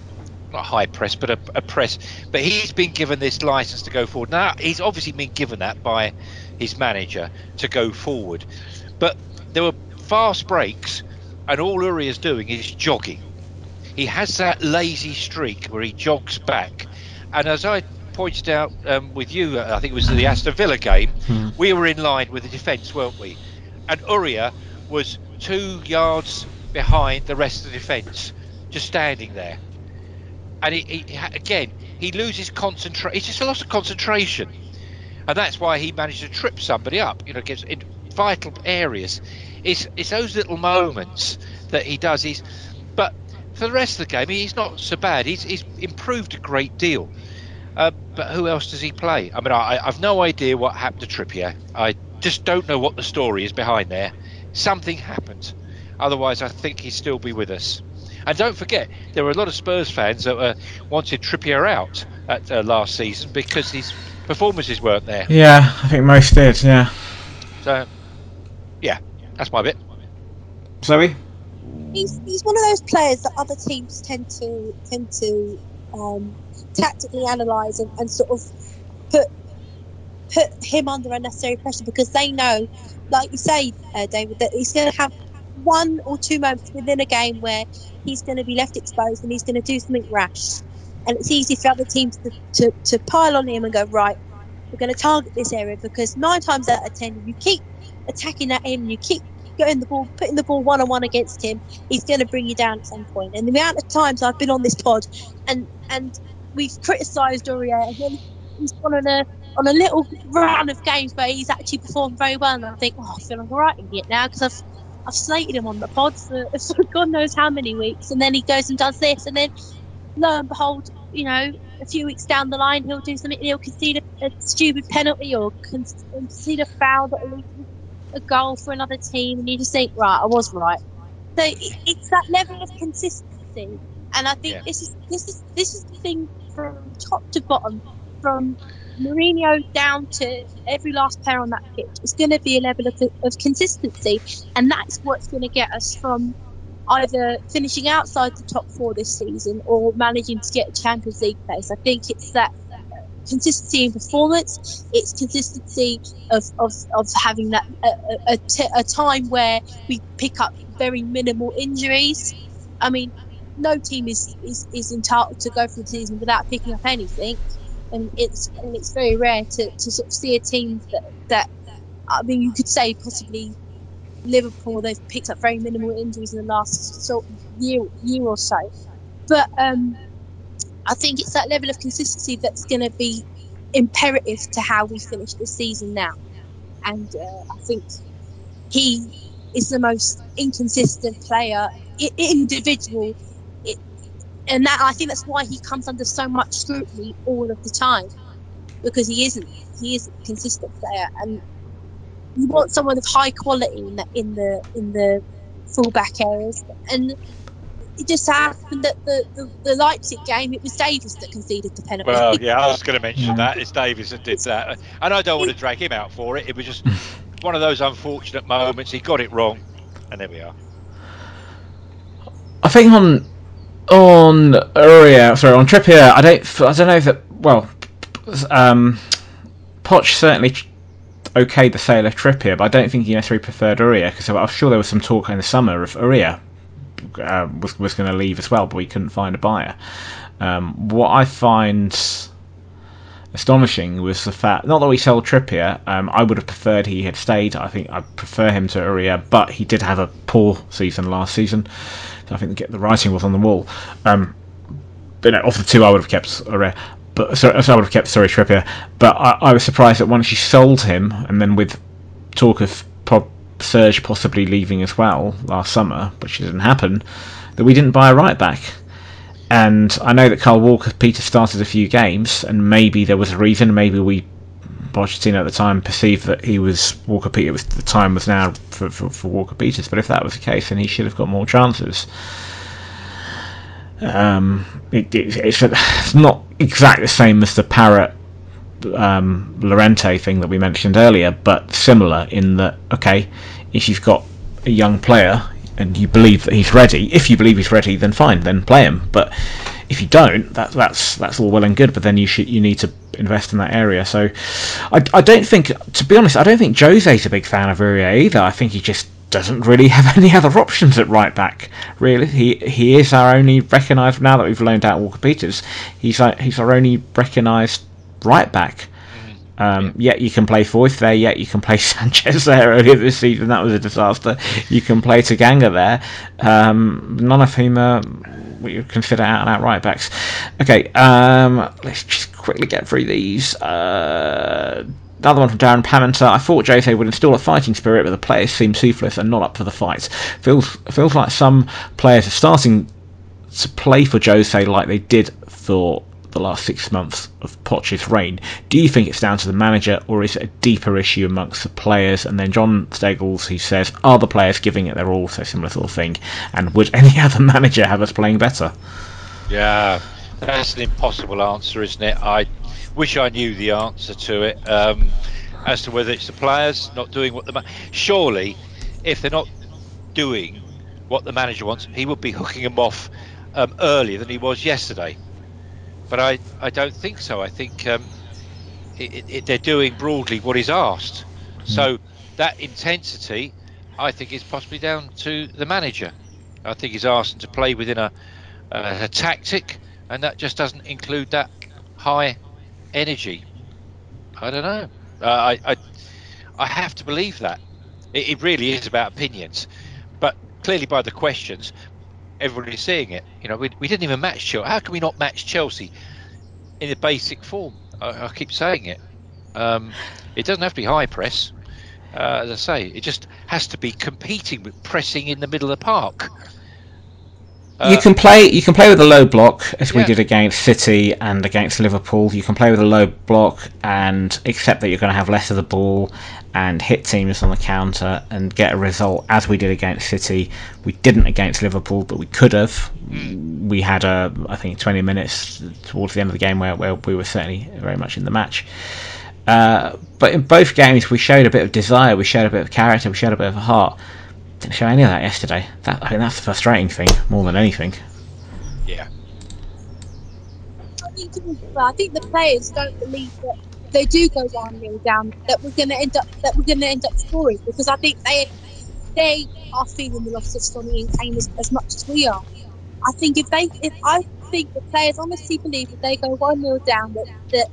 not high press, but a, a press. But he's been given this license to go forward. Now he's obviously been given that by his manager to go forward, but there were fast breaks, and all Aurier is doing is jogging. He has that lazy streak where he jogs back, and as I pointed out um, with you, uh, I think it was the Aston Villa game, Hmm. we were in line with the defence, weren't we? And Aurier was two yards behind the rest of the defence, just standing there. And he, he again, he loses concentration. It's just a loss of concentration, and that's why he managed to trip somebody up. You know, gets in vital areas. It's it's those little moments that he does. He's, but for the rest of the game, he's not so bad. He's he's improved a great deal. Uh, but who else does he play? I mean, I, I've no idea what happened to Trippier. I just don't know what the story is behind there. Something happened. Otherwise, I think he'd still be with us. And don't forget, there were a lot of Spurs fans that uh, wanted Trippier out at uh, last season because his performances weren't there. Yeah, I think most did, yeah. So, yeah, that's my bit. Zoe? He's, he's one of those players that other teams tend to tend to um, tactically analyse and, and sort of put put him under unnecessary pressure because they know, like you say, uh, David, that he's going to have one or two moments within a game where he's going to be left exposed and he's going to do something rash. And it's easy for other teams to, to, to pile on him and go, right, we're going to target this area because nine times out of ten, you keep attacking at him, you keep getting the ball, putting the ball one on one against him, he's going to bring you down at some point. And the amount of times I've been on this pod and and we've criticised Aurier and then he's gone on a on a little run of games where he's actually performed very well, and I think, oh, I feel all right in it now because I've I've slated him on the pod for, for God knows how many weeks, and then he goes and does this, and then lo and behold, you know, a few weeks down the line, he'll do something, he'll concede a, a stupid penalty or concede a foul that will to a goal for another team, and you just think, right, I was right. So it's that level of consistency, and I think Yeah. this is this is this is the thing from top to bottom, from Mourinho down to every last player on that pitch. It's going to be a level of, of consistency, and that's what's going to get us from either finishing outside the top four this season or managing to get a Champions League place. I think it's that consistency in performance. It's consistency of, of, of having that a, a, t- a time where we pick up very minimal injuries. I mean, no team is, is, is entitled to go through the season without picking up anything, and it's and it's very rare to, to sort of see a team that that I mean you could say possibly Liverpool they've picked up very minimal injuries in the last sort of year year or so, but um, I think it's that level of consistency that's going to be imperative to how we finish the season now, and uh, I think he is the most inconsistent player, individual, and that I think that's why he comes under so much scrutiny all of the time, because he isn't he isn't a consistent player, and you want someone of high quality in the in the in the fullback areas, and it just happened that the, the, the Leipzig game it was Davis that conceded the penalty. Well, yeah, I was going to mention that. It's Davis that did that, and I don't want to drag him out for it. It was just one of those unfortunate moments. He got it wrong, and there we are. I think on on Aurier, sorry, on Trippier, I don't, I don't know if that. Well, um, Poch certainly okayed the sale of Trippier, but I don't think he necessarily preferred Aurier because I'm sure there was some talk in the summer of Aurier uh, was was going to leave as well, but we couldn't find a buyer. Um, what I find astonishing was the fact not that we sold Trippier. Um, I would have preferred he had stayed. I think I prefer him to Aurier, but he did have a poor season last season. I think the, the writing was on the wall. Um, but no, of the two, I would have kept Aurier. But sorry, so I would have kept sorry Trippier. But I, I was surprised that once you sold him, and then with talk of Serge possibly leaving as well last summer, which didn't happen, that we didn't buy a right back. And I know that Kyle Walker Peter started a few games, and maybe there was a reason. Maybe we Pochettino at the time perceived that he was Walker Peters. Was, the time was now for, for, for Walker Peters. But if that was the case, then he should have got more chances. Um, it, it, it's, it's not exactly the same as the Parrott um, Llorente thing that we mentioned earlier, but similar in that okay, if you've got a young player and you believe that he's ready, if you believe he's ready, then fine, then play him. But if you don't, that, that's that's all well and good. But then you should you need to invest in that area. So I, I don't think, to be honest, I don't think Jose's a big fan of Aurier either. I think he just doesn't really have any other options at right back. Really, he he is our only recognised now that we've loaned out Walker Peters. He's our, he's our only recognised right back. Um, Yet you can play Foyth there. Yet you can play Sanchez there earlier this season. That was a disaster. You can play Tanganga there. Um, none of whom are we would consider out and out right backs. Okay, um, let's just quickly get through these. Uh, Another one from Darren Pamenter. I thought Jose would instill a fighting spirit, but the players seem toothless and not up for the fight. Feels feels like some players are starting to play for Jose like they did for the last six months of Poch's reign. Do you think it's down to the manager, or is it a deeper issue amongst the players? And then John Stegels, he says, are the players giving it their all? So similar sort of thing. And would any other manager have us playing better? Yeah, that's an impossible answer, isn't it? I wish I knew the answer to it. Um, as to whether it's the players not doing what the ma- surely, if they're not doing what the manager wants, he would be hooking them off um, earlier than he was yesterday. But I, I don't think so. I think um, it, it, they're doing broadly what he's asked. So that intensity, I think, is possibly down to the manager. I think he's asked them to play within a, uh, a tactic, and that just doesn't include that high energy. I don't know. Uh, I, I I have to believe that. It, it really is about opinions, but clearly by the questions, everybody's seeing it. You know, we, we didn't even match Chelsea. How can we not match Chelsea in the basic form? I, I keep saying it. Um, it doesn't have to be high press. Uh, as I say, it just has to be competing with pressing in the middle of the park. You can play. You can play with a low block, as we Yeah. did against City and against Liverpool. You can play with a low block and accept that you're going to have less of the ball and hit teams on the counter and get a result, as we did against City. We didn't against Liverpool, but we could have. We had a, I think, 20 minutes towards the end of the game where, where we were certainly very much in the match. Uh, but in both games, we showed a bit of desire, we showed a bit of character, we showed a bit of heart. Didn't show any of that yesterday. That I think that's the frustrating thing more than anything. yeah. I think, I think the players don't believe that they do go one nil down that we're going to end up that we're going to end up scoring because I think they they are feeling the loss of Sonny and Kane as, as much as we are. I think if they if I think the players honestly believe if they go one nil down that that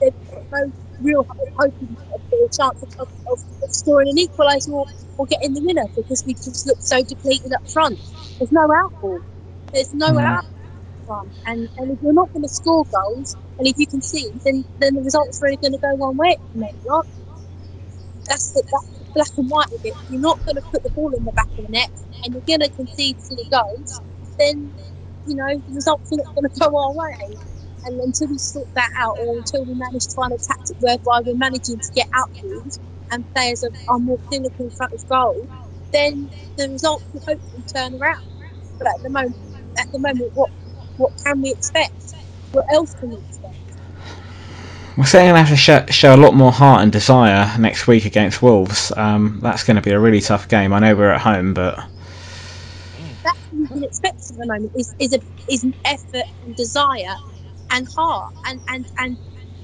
they've got no real hope a chance of, of, of, scoring an equaliser or, or getting the winner because we just look so depleted up front. There's no outball. There's no Mm. And and if you're not going to score goals, and if you can see, then then the results are really going to go one way. Maybe not. That's the, that's the black and white of it. If you're not going to put the ball in the back of the net, and you're going to concede silly goals, then you know the results are not going to go our way. And until we sort that out, or until we manage to find a tactic whereby we're managing to get outfield and players are, are more clinical in front of goal, then the results will hopefully turn around. But at the moment, at the moment, what what can we expect? What else can we expect? We're certainly going to have to show, show a lot more heart and desire next week against Wolves. Um, that's going to be a really tough game. I know we're at home, but That's what we can expect at the moment is is a is an effort and desire and heart and and and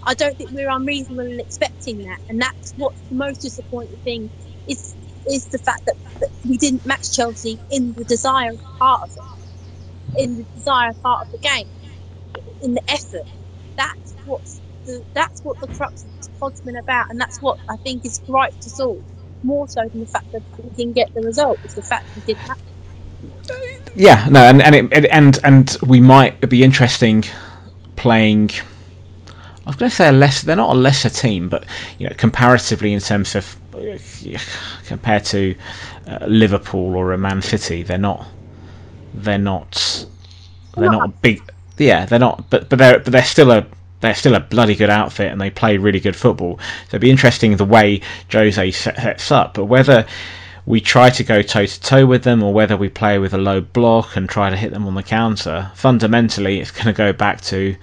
I don't think we're unreasonable in expecting that. And that's what's the most disappointing thing is is the fact that, that we didn't match Chelsea in the desire part of it, in the desire part of the game, in the effort. That's what's the, that's what the crux of this pod's been about, and that's what I think is right to solve. More so than the fact that we didn't get the result, is the fact we didn't have yeah, no, and and it, and and we might be interesting playing. I was going to say a less. They're not a lesser team, but you know, comparatively in terms of compared to uh, Liverpool or a Man City, they're not. They're not. They're not a big. Yeah, they're not. But but they're but they're still a. They're still a bloody good outfit, and they play really good football. So it'd be interesting the way Jose sets up, but whether we try to go toe to toe with them, or whether we play with a low block and try to hit them on the counter. Fundamentally, it's going to go back to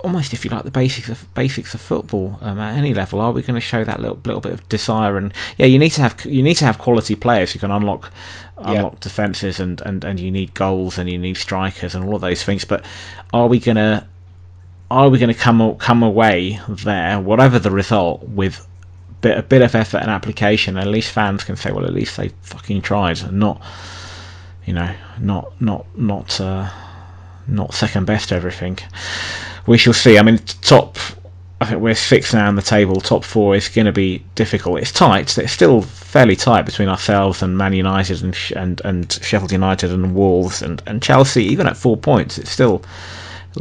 almost, if you like, the basics of basics of football um, at any level. Are we going to show that little little bit of desire? And yeah, you need to have you need to have quality players who can unlock unlock defenses, and, and, and you need goals and you need strikers and all of those things. But are we going to are we going to come come away there, whatever the result, with bit a bit of effort and application? At least fans can say, well, at least they fucking tried, and not, you know, not not not uh, not second best everything. We shall see. I mean, top. I think we're six now on the table. Top four is going to be difficult. It's tight. It's still fairly tight between ourselves and Man United and and, and Sheffield United and Wolves and, and Chelsea. Even at four points, it's still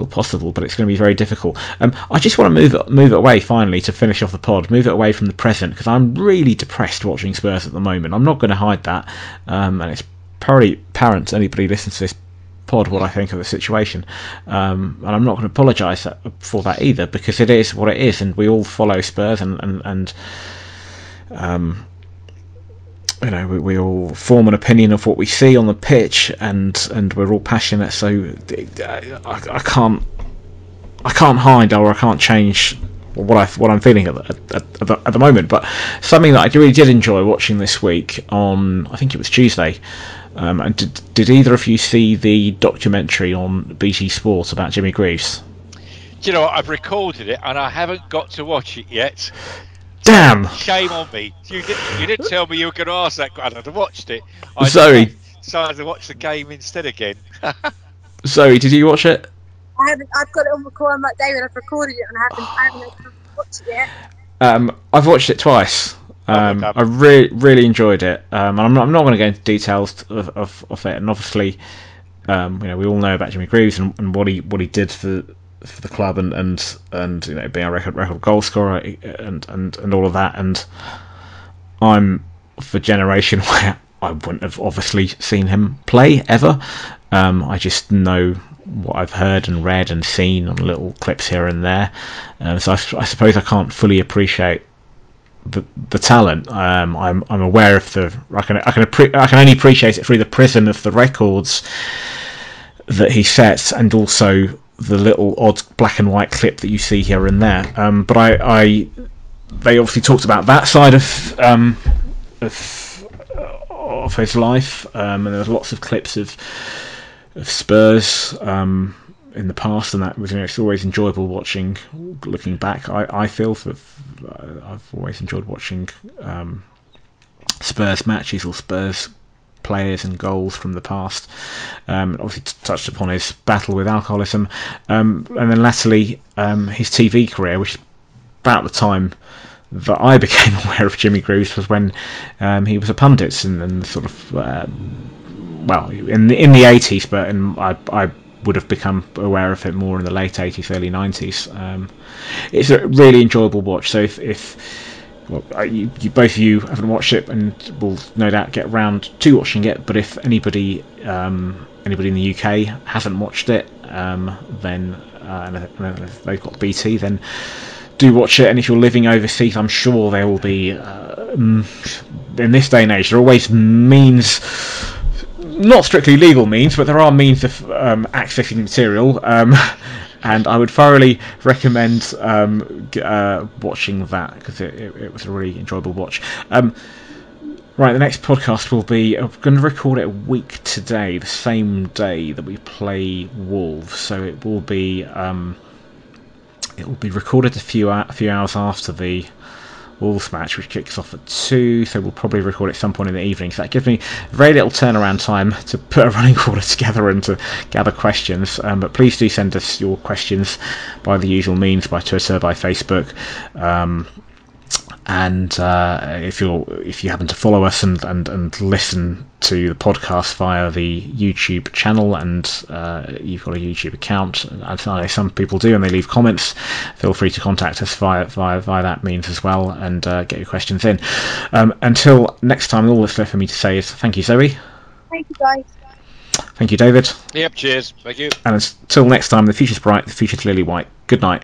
possible, but it's going to be very difficult. Um, I just want to move move it away finally to finish off the pod. Move it away from the present because I'm really depressed watching Spurs at the moment. I'm not going to hide that, um, and it's probably apparent to anybody listens to this pod what I think of the situation. Um, and I'm not going to apologise for that either because it is what it is, and we all follow Spurs and and, and um, you know, we, we all form an opinion of what we see on the pitch, and and we're all passionate. So I, I can't I can't hide or I can't change what I what I'm feeling at the, at, at, the, at the moment. But something that I really did enjoy watching this week on I think it was Tuesday. Um, and did, did either of you see the documentary on BT Sport about Jimmy Greaves? Do you know? I've recorded it and I haven't got to watch it yet. Damn! Shame on me. You didn't. You didn't tell me you were going to ask that. I'd have watched it. I Zoe. decided to watch the game instead again. Sorry, did you watch it? I haven't. I've got it on record. I'm like David. I've recorded it and I haven't. I haven't had time to watch it yet. Um, I've watched it twice. Um. I really, really enjoyed it. Um, and I'm not, I'm not going to go into details of, of, of it. And obviously, um, you know, we all know about Jimmy Greaves and, and what he what he did for for the club and and and you know being a record record goal scorer and and and all of that. And I'm a generation where I wouldn't have obviously seen him play ever. Um, I just know what I've heard and read and seen on little clips here and there. Um, so I, I, suppose I can't fully appreciate the the talent. Um, I'm I'm aware of the I can I can I can only appreciate it through the prism of the records that he sets and also the little odd black and white clip that you see here and there. Um, but I, I they obviously talked about that side of um, of, of his life, um, and there was lots of clips of of Spurs um, in the past, and that was you know it's always enjoyable watching. Looking back, I, I feel for, I've always enjoyed watching um, Spurs matches or Spurs players and goals from the past. Um, obviously, t- touched upon his battle with alcoholism, um, and then latterly um, his TV career, which about the time that I became aware of Jimmy Greaves was when um, he was a pundit and, and sort of uh, well in the in the eighties, but in, I, I would have become aware of it more in the late eighties, early nineties. Um, it's a really enjoyable watch. So if, if well, you, you, both of you haven't watched it and will no doubt get around to watching it. But if anybody um, anybody in the UK hasn't watched it, um, then uh, if they've got BT, then do watch it. And if you're living overseas, I'm sure there will be uh, in this day and age there are always means not strictly legal means, but there are means of um, accessing material. Um, and I would thoroughly recommend um, uh, watching that because it, it, it, was a really enjoyable watch. Um, right, the next podcast will be. I'm going to record it a week today, the same day that we play Wolves. So it will be. Um, it will be recorded a few a few hours after the Wolves match, which kicks off at 2, so we'll probably record at some point in the evening. So that gives me very little turnaround time to put a running order together and to gather questions. Um, but please do send us your questions by the usual means, by Twitter, by Facebook. Um, and uh, if you if you happen to follow us and, and, and listen to the podcast via the YouTube channel and uh, you've got a YouTube account, as I know some people do, and they leave comments, feel free to contact us via via, via that means as well and uh, get your questions in. Um, until next time, all that's left for me to say is thank you, Zoe. Thank you, guys. Thank you, David. Yep, cheers. Thank you. And until next time, the future's bright, the future's lily white. Good night.